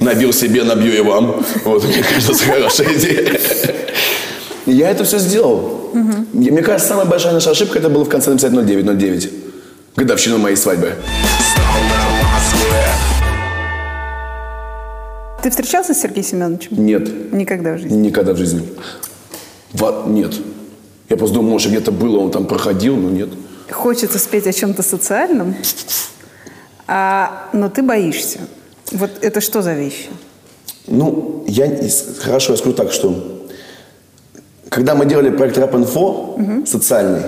Набил себе, набью и вам. Вот, мне кажется, хорошая идея. Я это все сделал. И Мне кажется, самая большая наша ошибка это было в конце написать 0909. Годовщину моей свадьбы.
Ты встречался с Сергеем Семеновичем?
Нет,
Никогда в жизни.
никогда в жизни. Во- Нет. Я просто думал, может, где-то было, он там проходил, но нет.
Хочется спеть о чем-то социальном, а, но ты боишься. Вот это что за вещи?
Ну, я хорошо, я скажу так, что когда мы делали проект Rap Info социальный,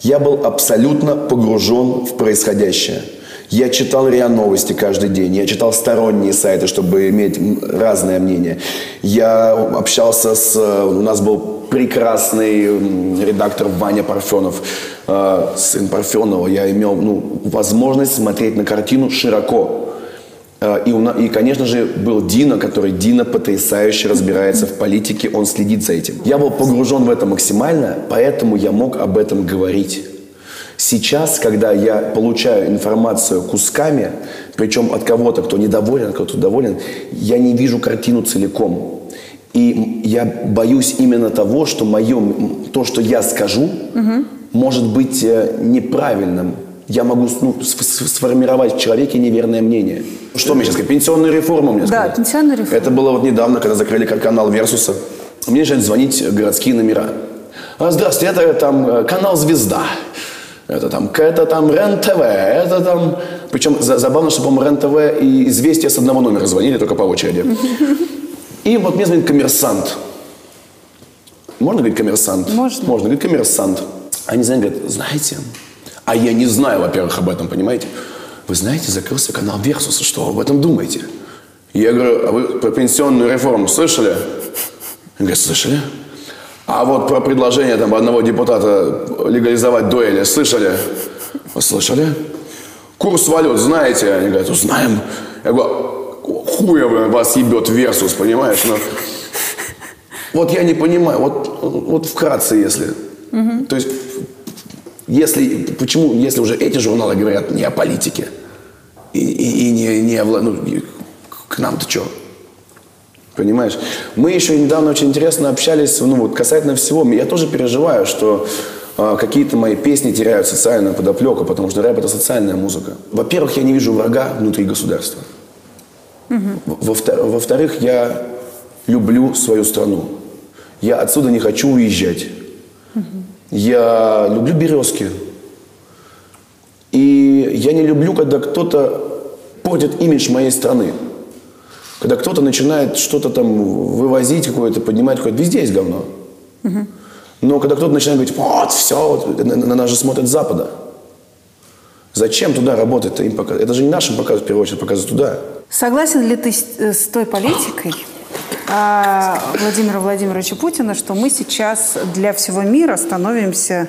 я был абсолютно погружен в происходящее. Я читал РИА Новости каждый день, я читал сторонние сайты, чтобы иметь разное мнение. Я общался с... э, У нас был прекрасный редактор Ваня Парфенов, э, сын Парфенова. Я имел ну, возможность смотреть на картину широко. Э, И, у на- и, конечно же, был Дина, который Дина потрясающе разбирается в политике, он следит за этим. Я был погружен в это максимально, поэтому я мог об этом говорить. Сейчас, когда я получаю информацию кусками, причем от кого-то, кто недоволен, от кого-то доволен, я не вижу картину целиком. И я боюсь именно того, что мое, то, что я скажу, может быть э, неправильным. Я могу ну, сформировать в человеке неверное мнение. Что мне сейчас сказать? Пенсионную реформу мне
Да,
сказать?
пенсионную реформу.
Это было вот недавно, когда закрыли кан- канал Версуса. Мне начинают звонить городские номера. А, здравствуйте, это там э, канал «Звезда». Это там, это там РЕН-ТВ, это там... Причем за- забавно, что, по-моему, РЕН-ТВ и «Известия» с одного номера звонили, только по очереди. И вот мне звонит коммерсант. Можно говорить коммерсант?
Можно.
Можно, говорит коммерсант. Они звонят, говорят, знаете, а я не знаю, во-первых, об этом, понимаете? Вы знаете, закрылся канал Версуса, что вы об этом думаете? Я говорю, а вы про пенсионную реформу слышали? Они говорят, слышали? А вот про предложение там одного депутата легализовать дуэли слышали? Слышали? Курс валют знаете? Они говорят, «Ну, знаем. Я говорю, хуя вас ебет Версус, понимаешь? Но вот я не понимаю, вот, вот вкратце, если. То есть, если, почему, если уже эти журналы говорят не о политике, и, и- и не, не о, ну, к- нам-то что? Понимаешь? Мы еще недавно очень интересно общались, ну вот касательно всего. Я тоже переживаю, что а, какие-то мои песни теряют социальную подоплеку, потому что рэп это социальная музыка. Во-первых, я не вижу врага внутри государства. Во-втор- Во-вторых, я люблю свою страну. Я отсюда не хочу уезжать. Я люблю березки. И я не люблю, когда кто-то портит имидж моей страны. Когда кто-то начинает что-то там вывозить какое-то, поднимать какое-то, везде есть говно. Но когда кто-то начинает говорить, вот, все, вот, на, на нас же смотрят с Запада. Зачем туда работать-то им показывать? Это же не нашим показывать, в первую очередь, показывать туда.
Согласен ли ты с, э, с той политикой Владимира Владимировича Путина, что мы сейчас для всего мира становимся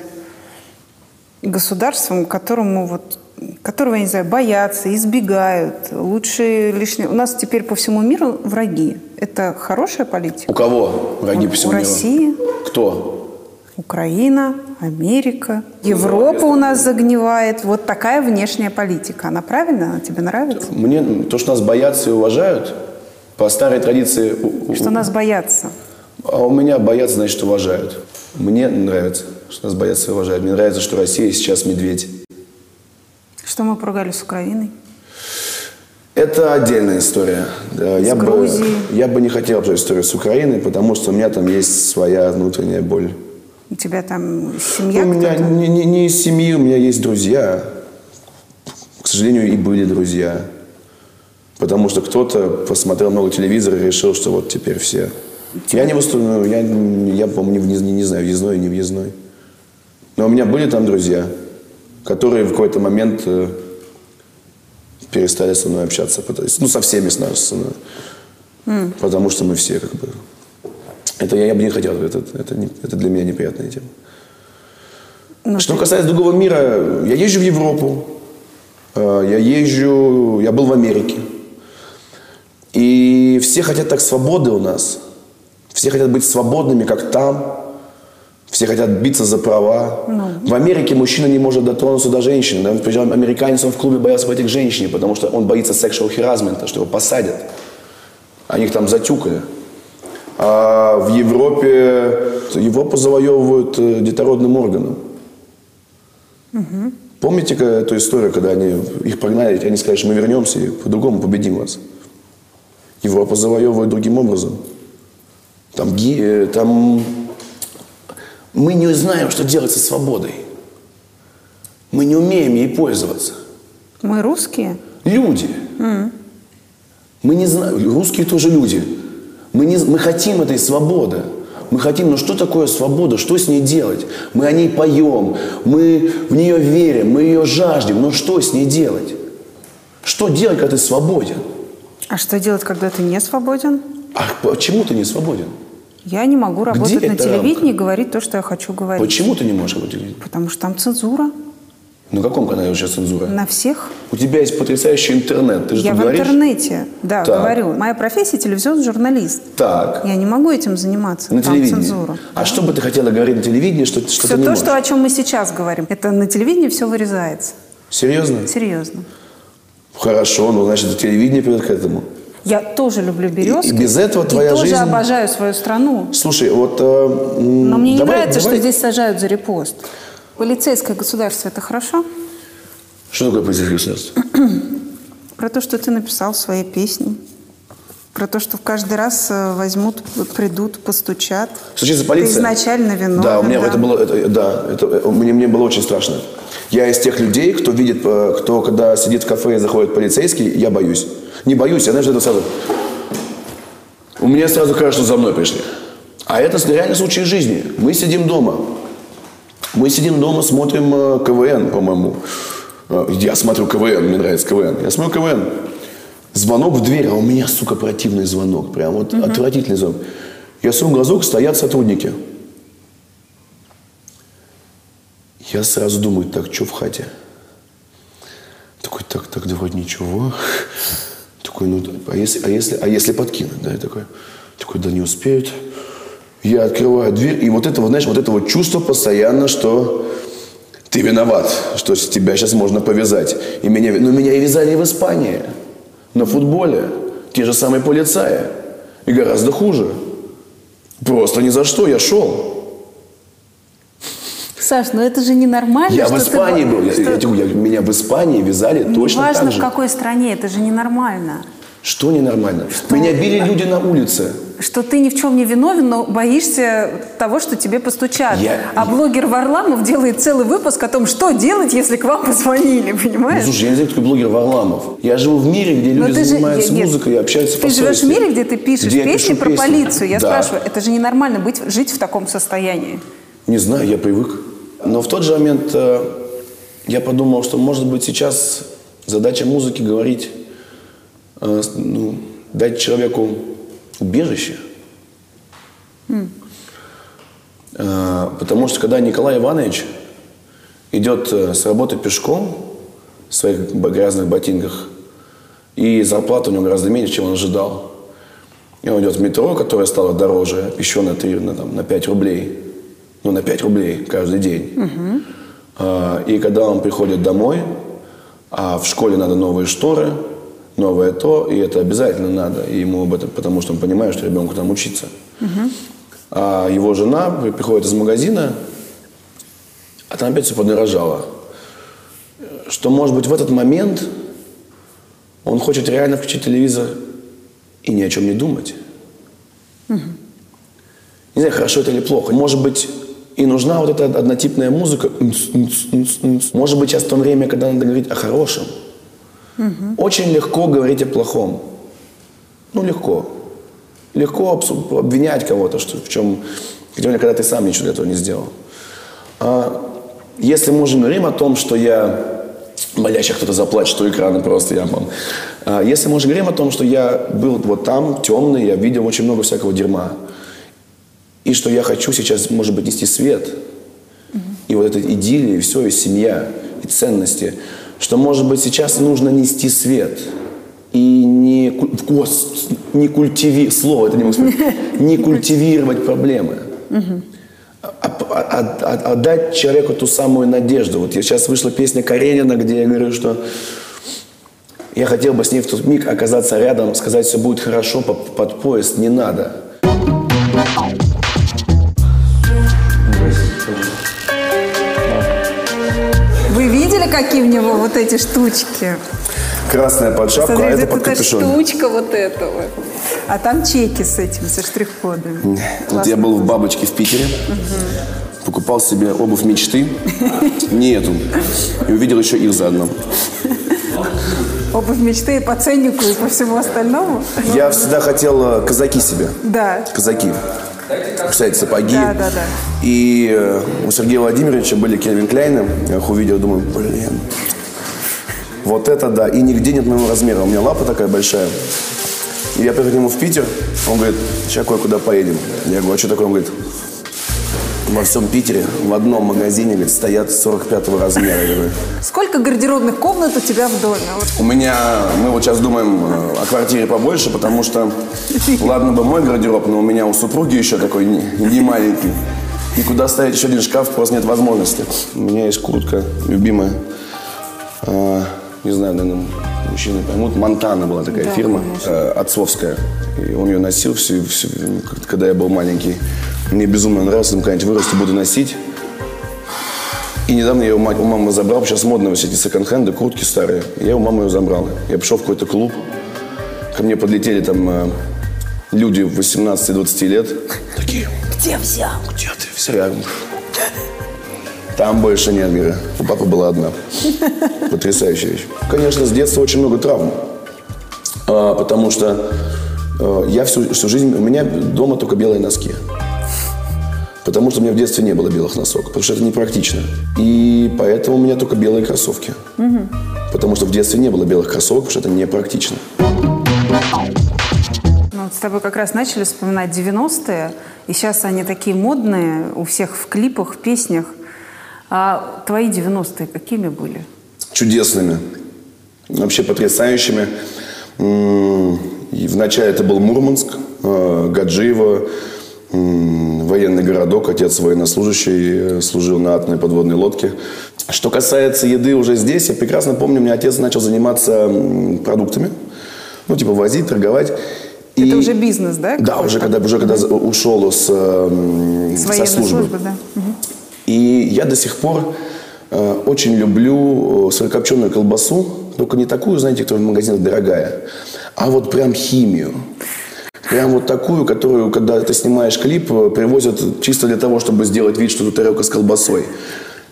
государством, которому вот которого, я не знаю, боятся, избегают, лучше лишнее. У нас теперь по всему миру враги. Это хорошая политика?
У кого враги по всему
У
миру?
России,
Кто?
Украина, Америка, Европа у нас загнивает. Вот такая внешняя политика. Она правильная? Она тебе нравится?
Мне то, что нас боятся и уважают, по старой традиции...
Что нас боятся?
А у меня боятся, значит, уважают. Мне нравится, что нас боятся и уважают. Мне нравится, что Россия сейчас медведь.
Что мы поругались с Украиной?
Это отдельная история. Да, я, бы, я бы не хотел эту историю с Украиной, потому что у меня там есть своя внутренняя боль.
У тебя там семья
у меня не, не- не из семьи, у меня есть друзья. К сожалению, и были друзья. Потому что кто-то посмотрел много телевизора и решил, что вот теперь все. Я не выступаю, я, я по-моему, не, не- не знаю, въездной, не въездной. Но у меня были там друзья, которые в какой-то момент э, перестали со мной общаться. Ну, со всеми с нас. со мной. Потому что мы все как бы Это я, я бы не хотел, это, это, не- это для меня неприятная тема.
Ну,
Что касается другого мира, я езжу в Европу, э, я езжу, я был в Америке. И все хотят так свободы у нас. Все хотят быть свободными, как там. Все хотят биться за права. В Америке мужчина не может дотронуться до женщины. Да? Причем американец он в клубе боялся пойти к женщине, потому что он боится sexual harassment, что его посадят. Они их там затюкали. А в Европе Европу завоевывают э, детородным органом. Помните ка- эту историю, когда они их прогнали, они сказали, что мы вернемся и по-другому победим вас? Европу завоевывают другим образом. Там, ги- э, там мы не знаем, что делать со свободой. Мы не умеем ей пользоваться.
Мы русские?
Люди. Мы не знаем, русские тоже люди. Мы, не, мы хотим этой свободы. Мы хотим, но что такое свобода? Что с ней делать? Мы о ней поем, мы в нее верим, мы ее жаждем. Но что с ней делать? Что делать, когда ты свободен?
А что делать, когда ты не свободен?
А почему ты не свободен?
Я не могу работать на
эта
телевидении
рамка?
и говорить то, что я хочу говорить.
Почему ты не можешь работать?
Потому что там цензура.
На каком канале сейчас цензура?
На всех.
У тебя есть потрясающий интернет. Ты же
я в
говоришь?
интернете, да,
Так.
говорю. Моя профессия телевизионный журналист.
Так.
Я не могу этим заниматься.
На
там
телевидении.
цензура.
А что бы ты хотела говорить на телевидении, что, что
Все
ты не
то,
можешь?
что, о чем мы сейчас говорим, это на телевидении все вырезается.
Серьезно?
Серьезно.
Хорошо, ну значит телевидение придет к этому.
Я тоже люблю березки.
И без этого твоя
и тоже
жизнь-
обожаю свою страну.
Слушай, вот... э,
Но мне не
давай-
нравится,
давай-
что здесь сажают за репост. Полицейское государство – это хорошо?
Что такое полицейское государство?
Про то, что ты написал в своей песне. Про то, что в каждый раз э, возьмут, придут, постучат.
Случится полиция?
Ты изначально виновен.
Да, у меня это было, это- да, это, э, мне, мне было очень страшно. Я из тех людей, кто видит, э, кто когда сидит в кафе и заходит полицейский, я боюсь. Не боюсь, я знаешь, это сразу... У меня сразу кажется, что за мной пришли. А это реальный случай жизни. Мы сидим дома. Мы сидим дома, смотрим э, КВН, по-моему. Э, Я смотрю КВН, мне нравится КВН. Я смотрю КВН. Звонок в дверь, а у меня, сука, противный звонок. Прям вот отвратительный звонок. Я сую глазок, стоят сотрудники. Я сразу думаю, так, что в хате? Такой, так, так, да вроде ничего. Такой, ну, а если, а если, а если подкинуть, да, я такой, такой, да не успеют. Я открываю дверь, и вот это, вот, знаешь, вот это вот чувство постоянно, что ты виноват, что тебя сейчас можно повязать. И меня, ну, меня и вязали в Испании, на футболе, те же самые полицаи, и гораздо хуже. Просто ни за что, я шел.
Саш, ну это же ненормально.
Я
что
в
ты
Испании
бо-
был, я,
что-
я я- меня в Испании вязали точно
Неважно,
так
в
же.
какой стране, это же ненормально.
Что ненормально? Меня били люди на улице.
Что ты ни в чем не виновен, но боишься того, что тебе постучат.
Я-
А блогер Варламов делает целый выпуск о том, что делать, если к вам позвонили,
Ну,
понимаешь?
слушай, я не знаю, кто такой блогер Варламов. Я живу в мире, где
Но
люди
ты же-
занимаются
нет,
музыкой и общаются
Ты
по
живешь в мире, где ты пишешь
Где я
песни про
песни.
полицию. Я
Да.
спрашиваю, это же ненормально быть, жить в таком состоянии.
Не знаю, я привык. Но в тот же момент э, я подумал, что, может быть, сейчас задача музыки говорить, э, ну, дать человеку убежище. Э, потому что когда Николай Иванович идет с работы пешком в своих грязных ботинках, и зарплата у него гораздо меньше, чем он ожидал. И он идет в метро, которое стало дороже, еще на, 3, на, там, на 5 рублей. Ну, на 5 рублей каждый день. А, и когда он приходит домой, а в школе надо новые шторы, новое то, и это обязательно надо, и ему об этом, потому что он понимает, что ребенку там учиться. А его жена при- приходит из магазина, а там опять все подорожало. Что, может быть, в этот момент он хочет реально включить телевизор и ни о чем не думать. Не знаю, хорошо это или плохо. Может быть, и нужна вот эта однотипная музыка. Может быть, сейчас то время, когда надо говорить о хорошем. Очень легко говорить о плохом. Ну, легко. Легко обвинять кого-то, что в чем, тем более, когда ты сам ничего для этого не сделал. А если мы уже говорим о том, что я, сейчас кто-то заплачет у экрана просто, я вам. А если мы уже говорим о том, что я был вот там, темный, я видел очень много всякого дерьма. И что я хочу сейчас, может быть, нести свет. И вот эта идиллия, и все, и семья, и ценности. Что, может быть, сейчас нужно нести свет. И не, гос- не культивировать, слово это не могу сказать, не культивировать проблемы. А- а- а- отдать человеку ту самую надежду. Вот я сейчас вышла песня Каренина, где я говорю, что я хотел бы с ней в тот миг оказаться рядом, сказать, все будет хорошо, по- под поезд не надо.
Какие у него вот эти штучки?
Красная подшапка, а
Смотрите,
это под
это
капюшон.
штучка вот эта вот. А там чеки с этим, со штрих-кодами.
Вот
Классно.
я был в бабочке в Питере, покупал себе обувь мечты, не эту, и увидел еще их заодно.
Обувь мечты и по ценнику, и по всему остальному.
Я всегда хотел э, казаки себе,
Да.
казаки. Кстати, сапоги.
Да, да, да.
И э, у Сергея Владимировича были Кельвин Кляйны. Я их увидел, думаю, блин, вот это да. И нигде нет моего размера. У меня лапа такая большая. И я приехал к нему в Питер. Он говорит, сейчас кое-куда поедем. Я говорю, а что такое? Он говорит, во всем Питере в одном магазине говорит, стоят 45 размера. Я говорю,
Сколько гардеробных комнат у тебя в доме?
У меня, мы вот сейчас думаем э, о квартире побольше, потому что, ладно бы мой гардероб, но у меня у супруги еще такой не, не маленький. И куда ставить еще один шкаф, просто нет возможности. У меня есть куртка любимая. Э, не знаю, наверное, мужчины поймут. Монтана была такая фирма, э, отцовская. И он ее носил, всю, всю- когда я был маленький. Мне безумно нравилось, думаю, когда-нибудь вырасту, буду носить. И недавно я у ма- у мамы забрал, сейчас модно все эти секонд-хенды, куртки старые. Я у мамы ее забрал. Я пришел в какой-то клуб, ко мне подлетели там э, люди 18-20 лет. Такие, где взял? Где ты взял? Я говорю, Там больше нет, говорю. У папы была одна. Потрясающая вещь. Конечно, с детства очень много травм. А, потому что э, я всю, всю жизнь, у меня дома только белые носки. Потому что у меня в детстве не было белых носок. Потому что это непрактично. И поэтому у меня только белые кроссовки. Потому что в детстве не было белых кроссовок, потому что это непрактично.
С тобой как раз начали вспоминать 90-е, и сейчас они такие модные у всех в клипах, в песнях. А твои 90-е какими были?
чудесными, вообще потрясающими. Вначале это был Мурманск, э, Гаджиево, военный городок, отец военнослужащий, э, служил на атомной подводной лодке. Что касается еды уже здесь, я прекрасно помню, у меня отец начал заниматься продуктами, ну, типа возить, торговать. И-
Это уже бизнес, да?
Да, уже когда, уже когда ушел с, э, м,
С
со службы.
службы, да.
И я до сих пор э, очень люблю э, сырокопченую колбасу, только не такую, знаете, которая в магазинах дорогая, а вот прям химию. Прям вот такую, которую, когда ты снимаешь клип, э, привозят чисто для того, чтобы сделать вид, что тут тарелка с колбасой.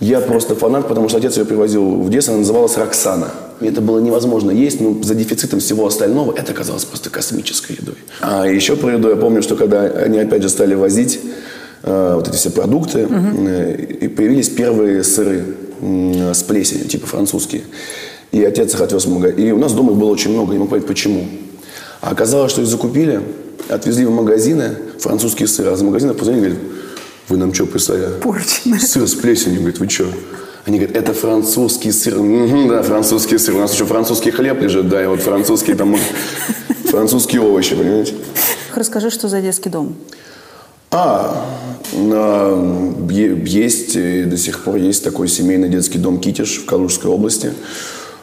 Я просто фанат, потому что отец ее привозил в детстве, она называлась Роксана. И это было невозможно есть, но за дефицитом всего остального это оказалось просто космической едой. А еще про еду я помню, что когда они опять же стали возить э, вот эти все продукты, э, и появились первые сыры м, с плесенью, типа французские. И отец их отвез в магазин. И у нас дома их было очень много, не мог понять, почему. А оказалось, что их закупили, отвезли в магазины, французские сыры, а за магазинов позвонили, говорят, вы нам что прислали?
Порченые.
Сыр с плесенью. Говорит, вы что? Они говорят, это французский сыр. «Мгм, да, французский сыр. У нас еще французский хлеб лежит, да, и вот французские там, французские овощи, понимаете?
Расскажи, что за детский дом?
А, есть, до сих пор есть такой семейный детский дом «Китиш» в Калужской области.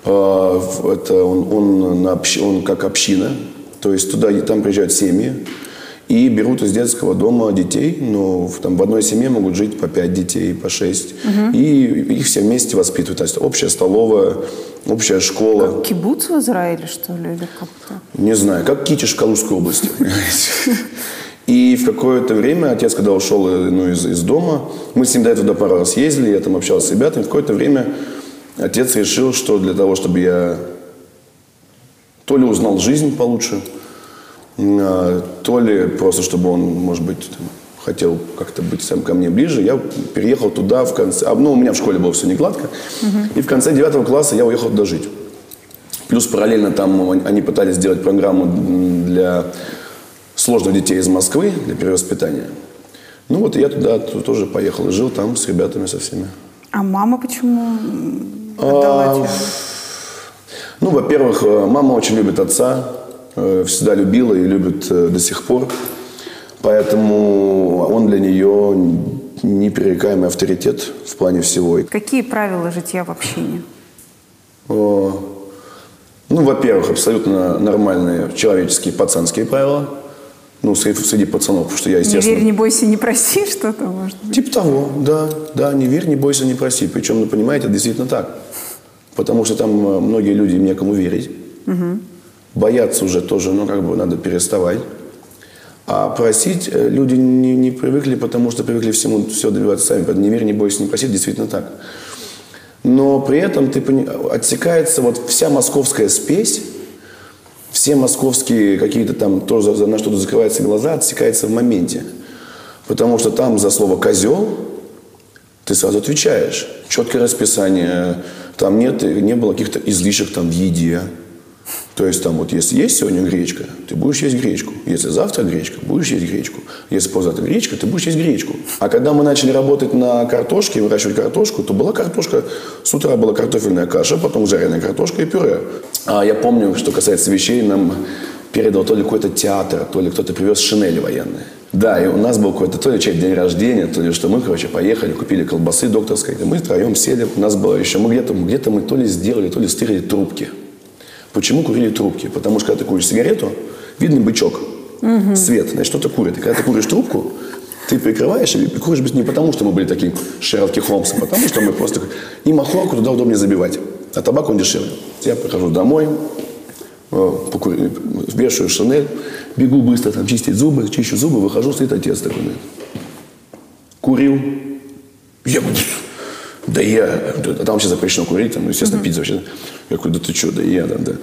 А, Это он, он, общ- он как община, то есть туда, там приезжают семьи и берут из детского дома детей, но в, там, в одной семье могут жить по пять детей, по шесть, и их все вместе воспитывают. То есть общая столовая, общая школа.
Кибуц в Израиле, что ли, или как-то?
Не знаю, как Китиш в Калужской области. И в какое-то время отец, когда ушел э, ну, из, из дома, мы с ним до этого пару раз ездили, я там общался с ребятами, в какое-то время отец решил, что для того, чтобы я то ли узнал жизнь получше, то ли просто, чтобы он, может быть, хотел как-то быть сам ко мне ближе, я переехал туда в конце... а, Ну, у меня в школе было все не гладко. И в конце девятого класса я уехал туда жить. Плюс параллельно там они пытались сделать программу для сложных детей из Москвы, для перевоспитания. Ну вот я туда тоже поехал и жил там с ребятами со всеми.
А мама почему отдала
А,
тебя?
Ну, во-первых, э, мама очень любит отца, всегда любила и любит э, до сих пор. Поэтому он для нее непререкаемый авторитет в плане всего.
Какие правила житья в общении?
О, Ну, во-первых, абсолютно нормальные человеческие пацанские правила. Ну, среди, среди пацанов, потому что я,
Не
естественно...
верь, не бойся, не проси что-то, может быть.
Типа того, да, да, не верь, не бойся, не проси. Причем, ну, понимаете, это действительно так. Потому что там э, многие люди им некому верить. Бояться уже тоже, ну, как бы надо переставать. А просить э, люди не, не привыкли, потому что привыкли всему все добиваться сами. Поэтому не верь, не бойся, не проси, действительно так. Но при этом ты пони- отсекается вот вся московская спесь, все московские какие-то там, тоже за- на что-то закрываются глаза, отсекается в моменте. Потому что там за слово «козел» ты сразу отвечаешь. Четкое расписание. Там нет, не было каких-то излишек там в еде. То есть там вот если есть сегодня гречка, ты будешь есть гречку. Если завтра гречка, будешь есть гречку. Если позавтра гречка, ты будешь есть гречку. А когда мы начали работать на картошке, выращивать картошку, то была картошка, с утра была картофельная каша, потом жареная картошка и пюре. А я помню, что касается вещей, нам передал то ли какой-то театр, то ли кто-то привез шинели военные. Да, и у нас был какой-то то ли чей день рождения, то ли что мы, короче, поехали, купили колбасы докторской, и мы втроем сели. У нас было еще, мы где-то где мы то ли сделали, то ли стырили трубки. Почему курили трубки? Потому что когда ты куришь сигарету, видно бычок, свет, значит, что-то курит. И когда ты куришь трубку, ты прикрываешь и куришь не потому, что мы были такие Шерлоки Холмсы, а потому что мы просто... И махорку туда удобнее забивать. А табак он дешевле. Я прихожу домой, э, покурю- вешаю шинель, бегу быстро там чистить зубы, чищу зубы, выхожу, стоит отец такой. говорит, Курил. Я да я, а там вообще запрещено курить, там, ну, естественно, пить вообще. Я говорю, да ты что, да я, да, да.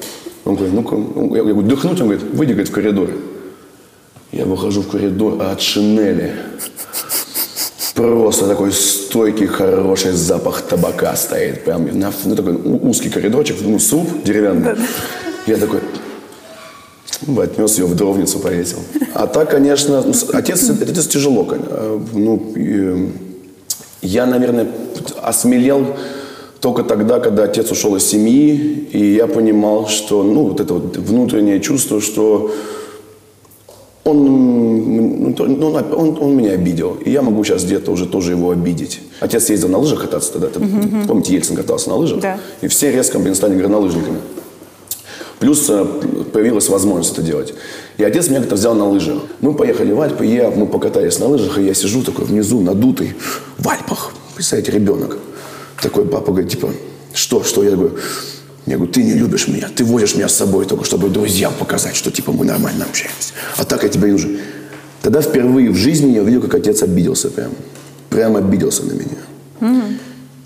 Он говорит, ну-ка, ну, я говорю, дыхнуть, он говорит, выйди, говорит, в коридор. Я выхожу в коридор, а от шинели просто такой стойкий, хороший запах табака стоит. Прям на, ну, такой узкий коридорчик, ну, суп деревянный. Я такой, ну, отнес ее в дровницу, повесил. А так, конечно, отец, отец тяжело. э, Ну, э, я, наверное, осмелел только тогда, когда отец ушел из семьи, и я понимал, что, ну, вот это вот внутреннее чувство, что он, м, ну, он, он, он меня обидел. И я могу сейчас где-то уже тоже его обидеть. Отец ездил на лыжах кататься тогда. это- Помните, Ельцин катался на лыжах?
Да.
И все резко, блин, стали горнолыжниками. Плюс э, появилась возможность это делать. И отец меня как-то взял на лыжи. Мы поехали в Альпы, я, мы покатались на лыжах, и я сижу такой внизу, надутый, в Альпах. Представляете, ребенок. Такой папа говорит, типа, что, что? Я говорю, я говорю, ты не любишь меня, ты возишь меня с собой только, чтобы друзьям показать, что типа мы нормально общаемся. А так я тебя не нужен. Тогда впервые в жизни я увидел, как отец обиделся прям. Прям обиделся на меня.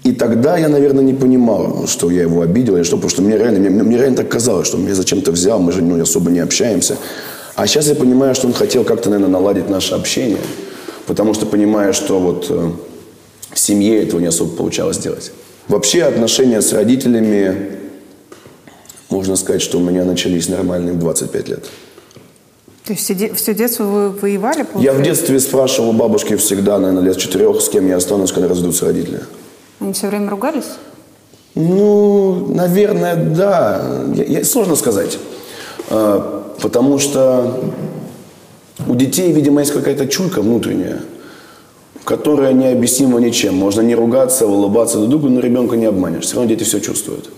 И тогда я, наверное, не понимал, что я его обидел или что, потому что мне реально, мне, мне реально так казалось, что меня зачем-то взял, мы же ну, особо не общаемся. А сейчас я понимаю, что он хотел как-то, наверное, наладить наше общение, потому что понимаю, что вот э, в семье этого не особо получалось делать. Вообще отношения с родителями, можно сказать, что у меня начались нормальные в 25 лет.
То есть все, де- все детство вы воевали?
Я в
получается?
детстве спрашивал у бабушки всегда, наверное, лет четырех, с кем я останусь, когда разведутся родители.
Они все время ругались?
Ну, наверное, да. Я- я- сложно сказать. А, Потому что у детей, видимо, есть какая-то чуйка внутренняя, которая необъяснима ничем. Можно не ругаться, улыбаться друг другу, но ребенка не обманешь. Все равно дети все чувствуют.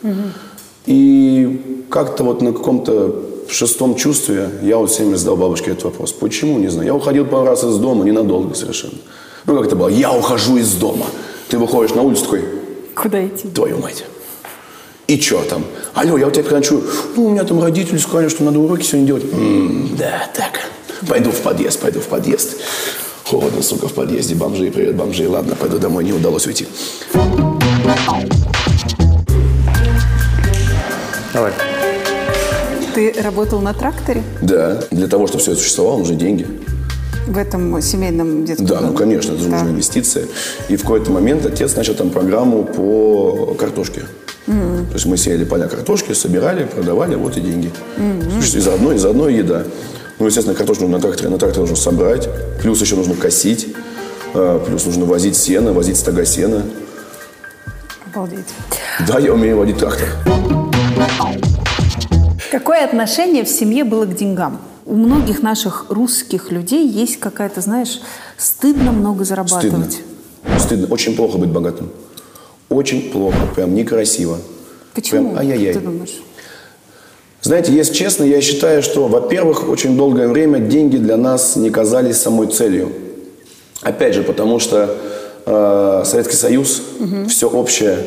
И как-то вот на каком-то шестом чувстве я вот всеми задал бабушке этот вопрос. Почему? Не знаю. Я уходил пару раз из дома, ненадолго совершенно. Ну, как это было? Я ухожу из дома. Ты выходишь на улицу такой,
Куда идти?
Твою мать. И что там? Алло, я у тебя хочу. Ну, у меня там родители сказали, что надо уроки сегодня делать. «М, да, так. Пойду в подъезд, пойду в подъезд. Холодно, сука, в подъезде. Бомжи, привет, бомжи. Ладно, пойду домой, не удалось уйти.
Давай.
Ты работал на тракторе
Да, для того, чтобы все это существовало, нужны деньги.
в этом семейном детском
Да, ну
доме?
конечно, это
Да.
нужна инвестиция. И в какой-то момент отец начал там программу по картошке. То есть мы сеяли поля картошки, собирали, продавали, вот и деньги. Слушайте, и заодно, и заодно еда. Ну, естественно, картошку на тракторе, на тракторе нужно собрать, плюс еще нужно косить. А, Плюс нужно возить сено, возить стога сена.
Обалдеть.
Да, я умею водить трактор.
Какое отношение в семье было к деньгам? У многих наших русских людей есть какая-то, знаешь, стыдно много зарабатывать.
Стыдно. Стыдно. Очень плохо быть богатым. Очень плохо. Прям некрасиво.
Почему?
Прям ай-яй-яй.
Ты думаешь?
Знаете, если честно, я считаю, что, во-первых, очень долгое время деньги для нас не казались самой целью. Опять же, потому что э, Советский Союз, все общее,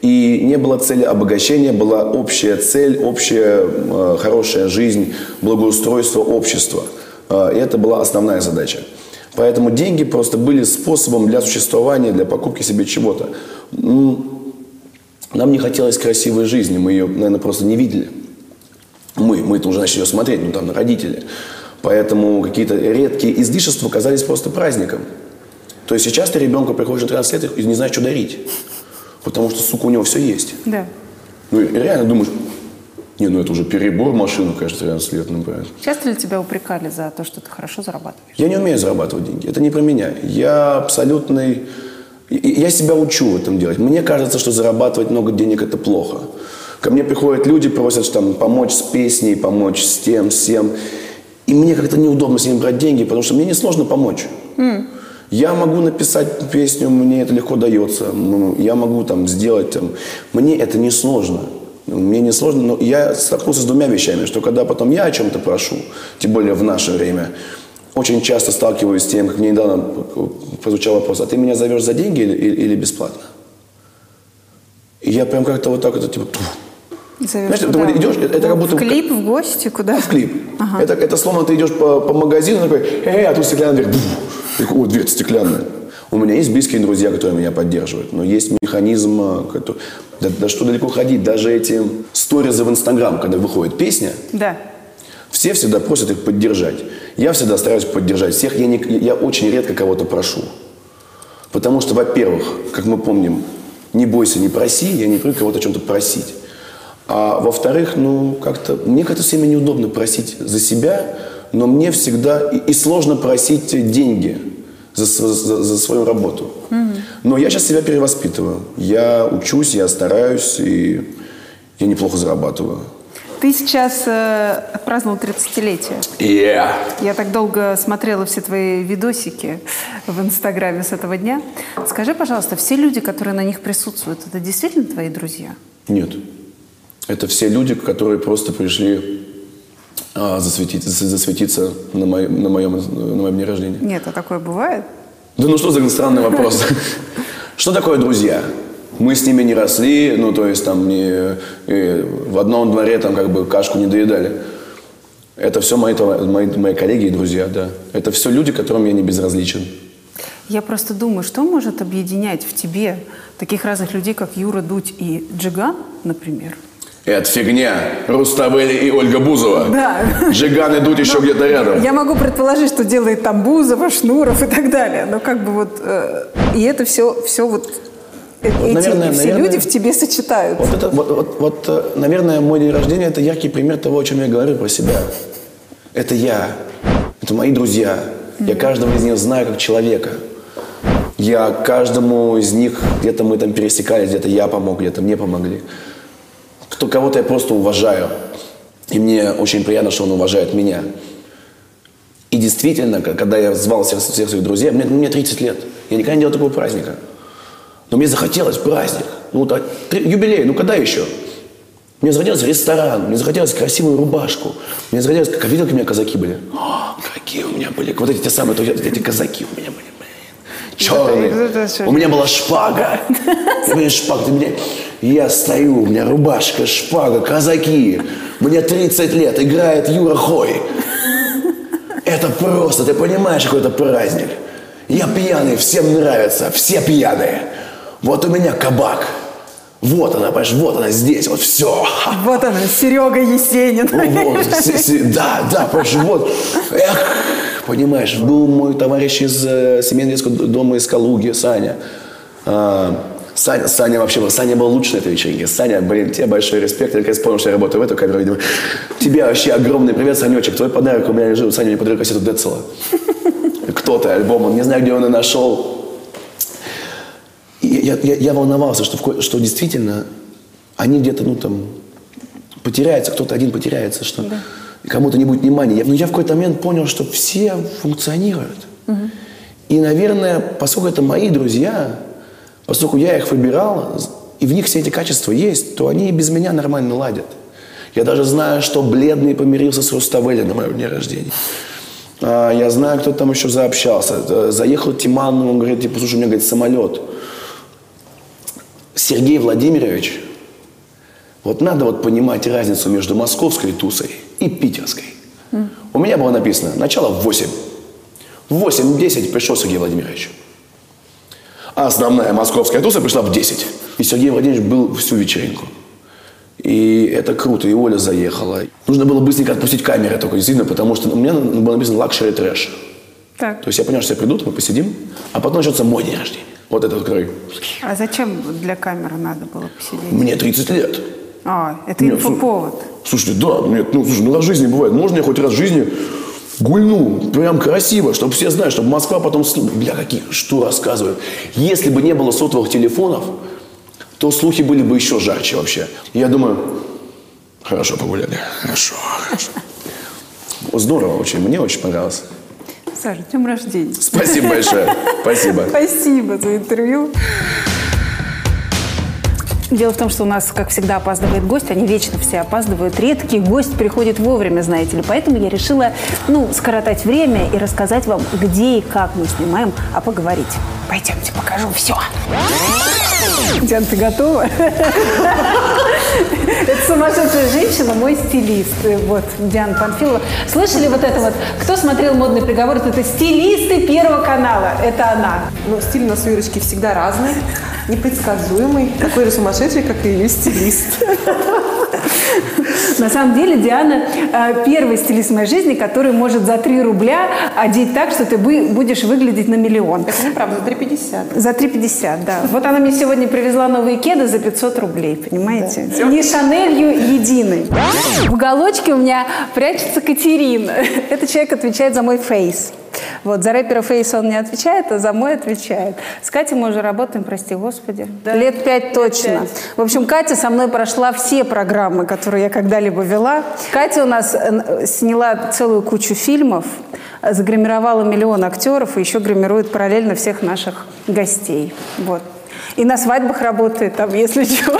и не было цели обогащения, была общая цель, общая э, хорошая жизнь, благоустройство общества. Э, и это была основная задача. Поэтому деньги просто были способом для существования, для покупки себе чего-то. Нам не хотелось красивой жизни, мы ее, наверное, просто не видели. Мы, мы это уже начали ее смотреть, ну там, родители. Поэтому какие-то редкие излишества казались просто праздником. То есть сейчас ты ребенку приходишь на 13 лет и не знаешь, что дарить. Потому что, сука, у него все есть.
Да.
Ну, реально думаешь, не, ну это уже перебор машину, конечно, 13 лет, например.
Часто ли тебя упрекали за то, что ты хорошо зарабатываешь?
Я не умею зарабатывать деньги. Это не про меня. Я абсолютный... Я себя учу в этом делать. Мне кажется, что зарабатывать много денег – это плохо. Ко мне приходят люди, просят что там, помочь с песней, помочь с тем, с тем. И мне как-то неудобно с ними брать деньги, потому что мне несложно помочь. Я могу написать песню, мне это легко дается. Ну, Я могу там сделать, там, мне это не сложно. Мне не сложно, но я столкнулся с двумя вещами, что когда потом я о чем-то прошу, тем более в наше время, очень часто сталкиваюсь с тем, как мне недавно прозвучал вопрос, а ты меня зовешь за деньги или, или- бесплатно? И я прям как-то вот так вот, типа,
Зовешь
Знаешь, ты
куда?
вот идешь, это как будто-
В клип, в гости, куда?
в клип.
Ага.
Это, это словно ты идешь по, по магазину такой, эй, а тут стеклянная дверь. Ты такой, О, дверь стеклянная. У меня есть близкие друзья, которые меня поддерживают, но есть механизм, э, который... Да, да что далеко ходить, даже эти сторизы в Инстаграм, когда выходит песня,
Да.
все всегда просят их поддержать. Я всегда стараюсь поддержать всех. Я, не- я очень редко кого-то прошу. Потому что, во-первых, как мы помним, не бойся, не проси, я не привык кого-то о чем-то просить. А во-вторых, ну, как-то, мне как-то всеми неудобно просить за себя, но мне всегда и, и сложно просить деньги за, за- за свою работу. Но я сейчас себя перевоспитываю. Я учусь, я стараюсь, и я неплохо зарабатываю.
Ты сейчас э, отпраздновал 30-летие.
Yeah.
Я так долго смотрела все твои видосики в Инстаграме с этого дня. Скажи, пожалуйста, все люди, которые на них присутствуют, это действительно твои друзья?
Нет. Это все люди, которые просто пришли а, засветить- зас- засветиться на, моем, на, моем, на моем дне рождения.
Нет, а такое бывает?
Да ну что за странный вопрос? Что такое друзья? Мы с ними не росли, ну то есть там не, в одном дворе там как бы кашку не доедали. Это все мои, мои, мои коллеги и друзья, да. Это все люди, которым я не безразличен.
Я просто думаю, что может объединять в тебе таких разных людей, как Юра Дудь и Джиган, например?
Это фигня. Руставели и Ольга Бузова.
Да.
Джиган идут еще где-то рядом.
Я могу предположить, что делает там Бузова, Шнуров и так далее. Но как бы вот... э, и это все, все вот... э- эти
наверное,
все
наверное,
люди в тебе сочетаются.
Вот это, вот, вот, вот, э, наверное, мой день рождения – это яркий пример того, о чем я говорю про себя. Это я, это мои друзья. Я каждого из них знаю как человека. Я каждому из них, где-то мы там пересекались, где-то я помог, где-то мне помогли. Кто, кого-то я просто уважаю. И мне очень приятно, что он уважает меня. И действительно, когда я звал всех, всех своих друзей, мне, мне 30 лет. Я никогда не делал такого праздника. Но мне захотелось праздник. Ну, вот, а, юбилей, ну когда еще? Мне захотелось ресторан, мне захотелось красивую рубашку. Мне захотелось, как видел, как у меня казаки были? О, какие у меня были, вот эти те самые, эти казаки у меня были, блин. Черные. У меня была шпага. У меня шпага, ты мне... Я стою, у меня рубашка, шпага, казаки. Мне 30 лет, играет Юра Хой. Это просто, ты понимаешь, какой это праздник. Я пьяный, всем нравится, все пьяные. Вот у меня кабак. Вот она, понимаешь, вот она здесь, вот все.
Вот она, Серега Есенин.
Вот, си- си- да, да, понимаешь, вот. Эх, понимаешь, был мой товарищ из э, семейного дома из Калуги, Саня. А, Саня, Саня вообще Саня был лучше на этой вечеринке. Саня, блин, тебе большой респект. Я наконец понял, что я работаю в эту камеру, видимо. Тебе вообще огромный привет, Санечек. Твой подарок у меня лежит. Саня мне подарил кассету Децела. кто-то альбом, он не знаю, где он и нашел. И я, я, я волновался, что, в что действительно они где-то, ну там, потеряются, кто-то один потеряется, что кому-то не будет внимания. Я- Но я в какой-то момент понял, что все функционируют. И, наверное, поскольку это мои друзья, поскольку я их выбирал, и в них все эти качества есть, то они и без меня нормально ладят. Я даже знаю, что Бледный помирился с Руставели на моем дне рождения. А, Я знаю, кто там еще заобщался. Э, Заехал Тиман, он говорит, типа, слушай, у меня, говорит, самолет. Сергей Владимирович, вот надо вот понимать разницу между московской тусой и питерской. У меня было написано, начало в 8. В 8-10 пришел Сергей Владимирович. А основная московская туса пришла в 10. И Сергей Владимирович был всю вечеринку. И это круто, и Оля заехала. Нужно было быстренько отпустить камеры только, действительно, потому что у меня было написано «luxury trash».
Так.
То есть я понял, что все придут, мы посидим, а потом начнется мой день рождения. Вот этот, который
А зачем для камеры надо было посидеть?
мне 30 лет.
А, это инфоповод.
Слушайте, да, нет, ну, слушай, ну раз в жизни бывает. Можно я хоть раз в жизни гульну, прям красиво, чтобы все знали, чтобы Москва потом... слу- Бля, какие, что рассказывают. Если бы не было сотовых телефонов, то слухи были бы еще жарче вообще. И я думаю, хорошо погуляли, хорошо, хорошо. Здорово очень, мне очень понравилось.
Саша, днем рождения.
Спасибо большое, спасибо.
Спасибо за интервью. Дело в том, что у нас, как всегда, опаздывает гость. Они вечно все опаздывают. Редкий гость приходит вовремя, знаете ли. Поэтому я решила, ну, скоротать время и рассказать вам, где и как мы снимаем, а поговорить. Пойдемте, покажу все. Диана, ты готова? Это сумасшедшая женщина, мой стилист. Вот, Диана Панфилова. Слышали вот это вот? Кто смотрел «Модный приговор»? Это стилисты Первого канала. Это она.
Ну, стиль у нас у Ирочки всегда разный, непредсказуемый, такой же сумасшедший, как и ее стилист.
На самом деле Диана э, первый стилист в моей жизни, который может за 3 рубля одеть так, что ты будешь выглядеть на миллион.
Это неправда, 3,50.
За 3,50, да. Вот она мне сегодня привезла новые кеды за 500 рублей, понимаете? Не Шанелью единой. В уголочке у меня прячется Катерина. Этот человек отвечает за мой фейс. Вот, за рэпера Фейс он не отвечает, а за мой отвечает. С Катей мы уже работаем, прости господи. Лет пять точно. В общем, Катя со мной прошла все программы, которые я когда-либо вела. Катя у нас э, сняла целую кучу фильмов, загримировала миллион актеров и еще гримирует параллельно всех наших гостей. Вот. И на свадьбах работает там, если чего.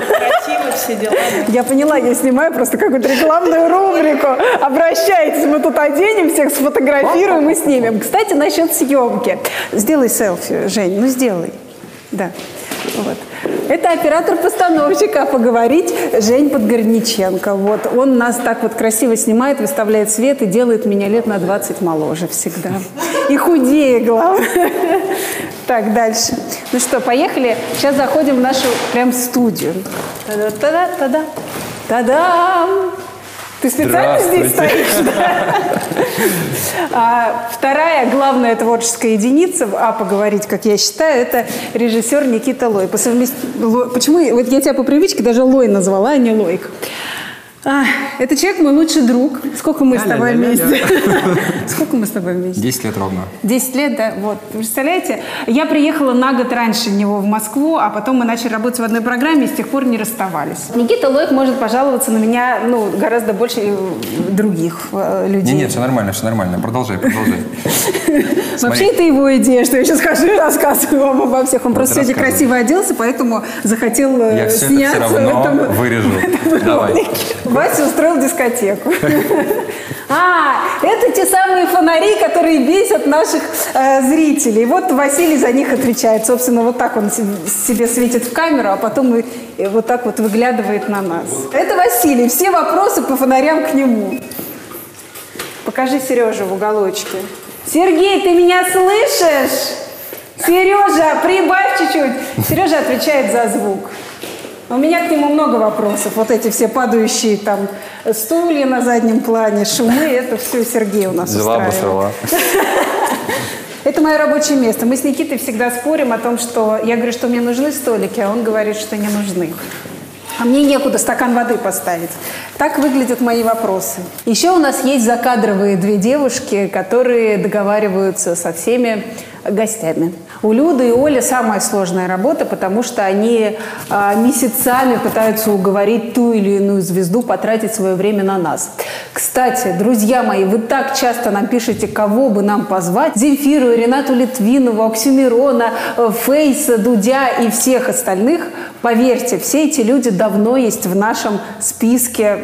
все дела.
Я поняла, я снимаю просто какую-то рекламную рубрику. Обращайтесь, мы тут оденем всех, сфотографируем и снимем. Кстати, насчет съемки. Сделай селфи, Жень, ну сделай. Да. Вот. Это оператор-постановщик, а поговорить Жень Подгорниченко. Вот. Он нас так вот красиво снимает, выставляет свет и делает меня лет на 20 моложе всегда. И худее, главное. Так, дальше. Ну что, поехали. Сейчас заходим в нашу прям студию. Та-да-та-да-та-да. Та-дам! Ты специально здесь стоишь? да? А, вторая главная творческая единица, а поговорить, как я считаю, это режиссер Никита Лой. По совмест- Лой- Почему? Вот я тебя по привычке даже Лой назвала, а не Лойк. А, это человек мой лучший друг. Сколько мы с тобой вместе? Сколько мы с тобой вместе?
10 лет ровно.
10 лет, да, вот. Представляете, я приехала на год раньше него в Москву, а потом мы начали работать в одной программе и с тех пор не расставались. Никита Лойк может пожаловаться на меня, ну, гораздо больше э, других э, людей.
Не, нет, все нормально, все нормально. Продолжай, продолжай.
Вообще, это его идея, что я сейчас хожу и рассказываю вам обо всех. Он просто сегодня красиво оделся, поэтому захотел э,
Я все это
сняться
все
в
равно
этом,
вырежу. Давай.
Вася устроил дискотеку. А, это те самые фонари, которые бесят наших э, зрителей. Вот Василий за них отвечает. Собственно, вот так он се- себе светит в камеру, а потом вот так вот выглядывает на нас. Это Василий. Все вопросы по фонарям к нему. Покажи Сережу в уголочке. Сергей, ты меня слышишь? Сережа, прибавь чуть-чуть. Сережа отвечает за звук. У меня к нему много вопросов. Вот эти все падающие там стулья на заднем плане, шумы, это все Сергей у нас
Взяла,
устраивает. Это мое рабочее место. Мы с Никитой всегда спорим о том, что я говорю, что мне нужны столики, а он говорит, что не нужны. А мне некуда стакан воды поставить. Так выглядят мои вопросы. Еще у нас есть закадровые две девушки, которые договариваются со всеми гостями. У Люды и Оли самая сложная работа, потому что они а, месяцами пытаются уговорить ту или иную звезду потратить свое время на нас. Кстати, друзья мои, вы так часто нам пишете, кого бы нам позвать. Земфиру, Ренату Литвинову, Оксюмирона, э, Фейса, Дудя и всех остальных. Поверьте, все эти люди давно есть в нашем списке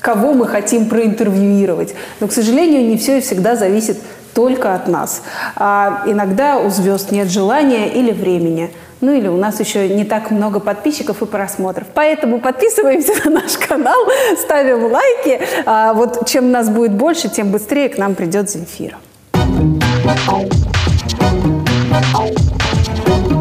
кого мы хотим проинтервьюировать. Но, к сожалению, не все и всегда зависит только от нас. А иногда у звезд нет желания или времени. Ну или у нас еще не так много подписчиков и просмотров. Поэтому подписываемся на наш канал, ставим лайки. А вот чем нас будет больше, тем быстрее к нам придет Земфира.
Thank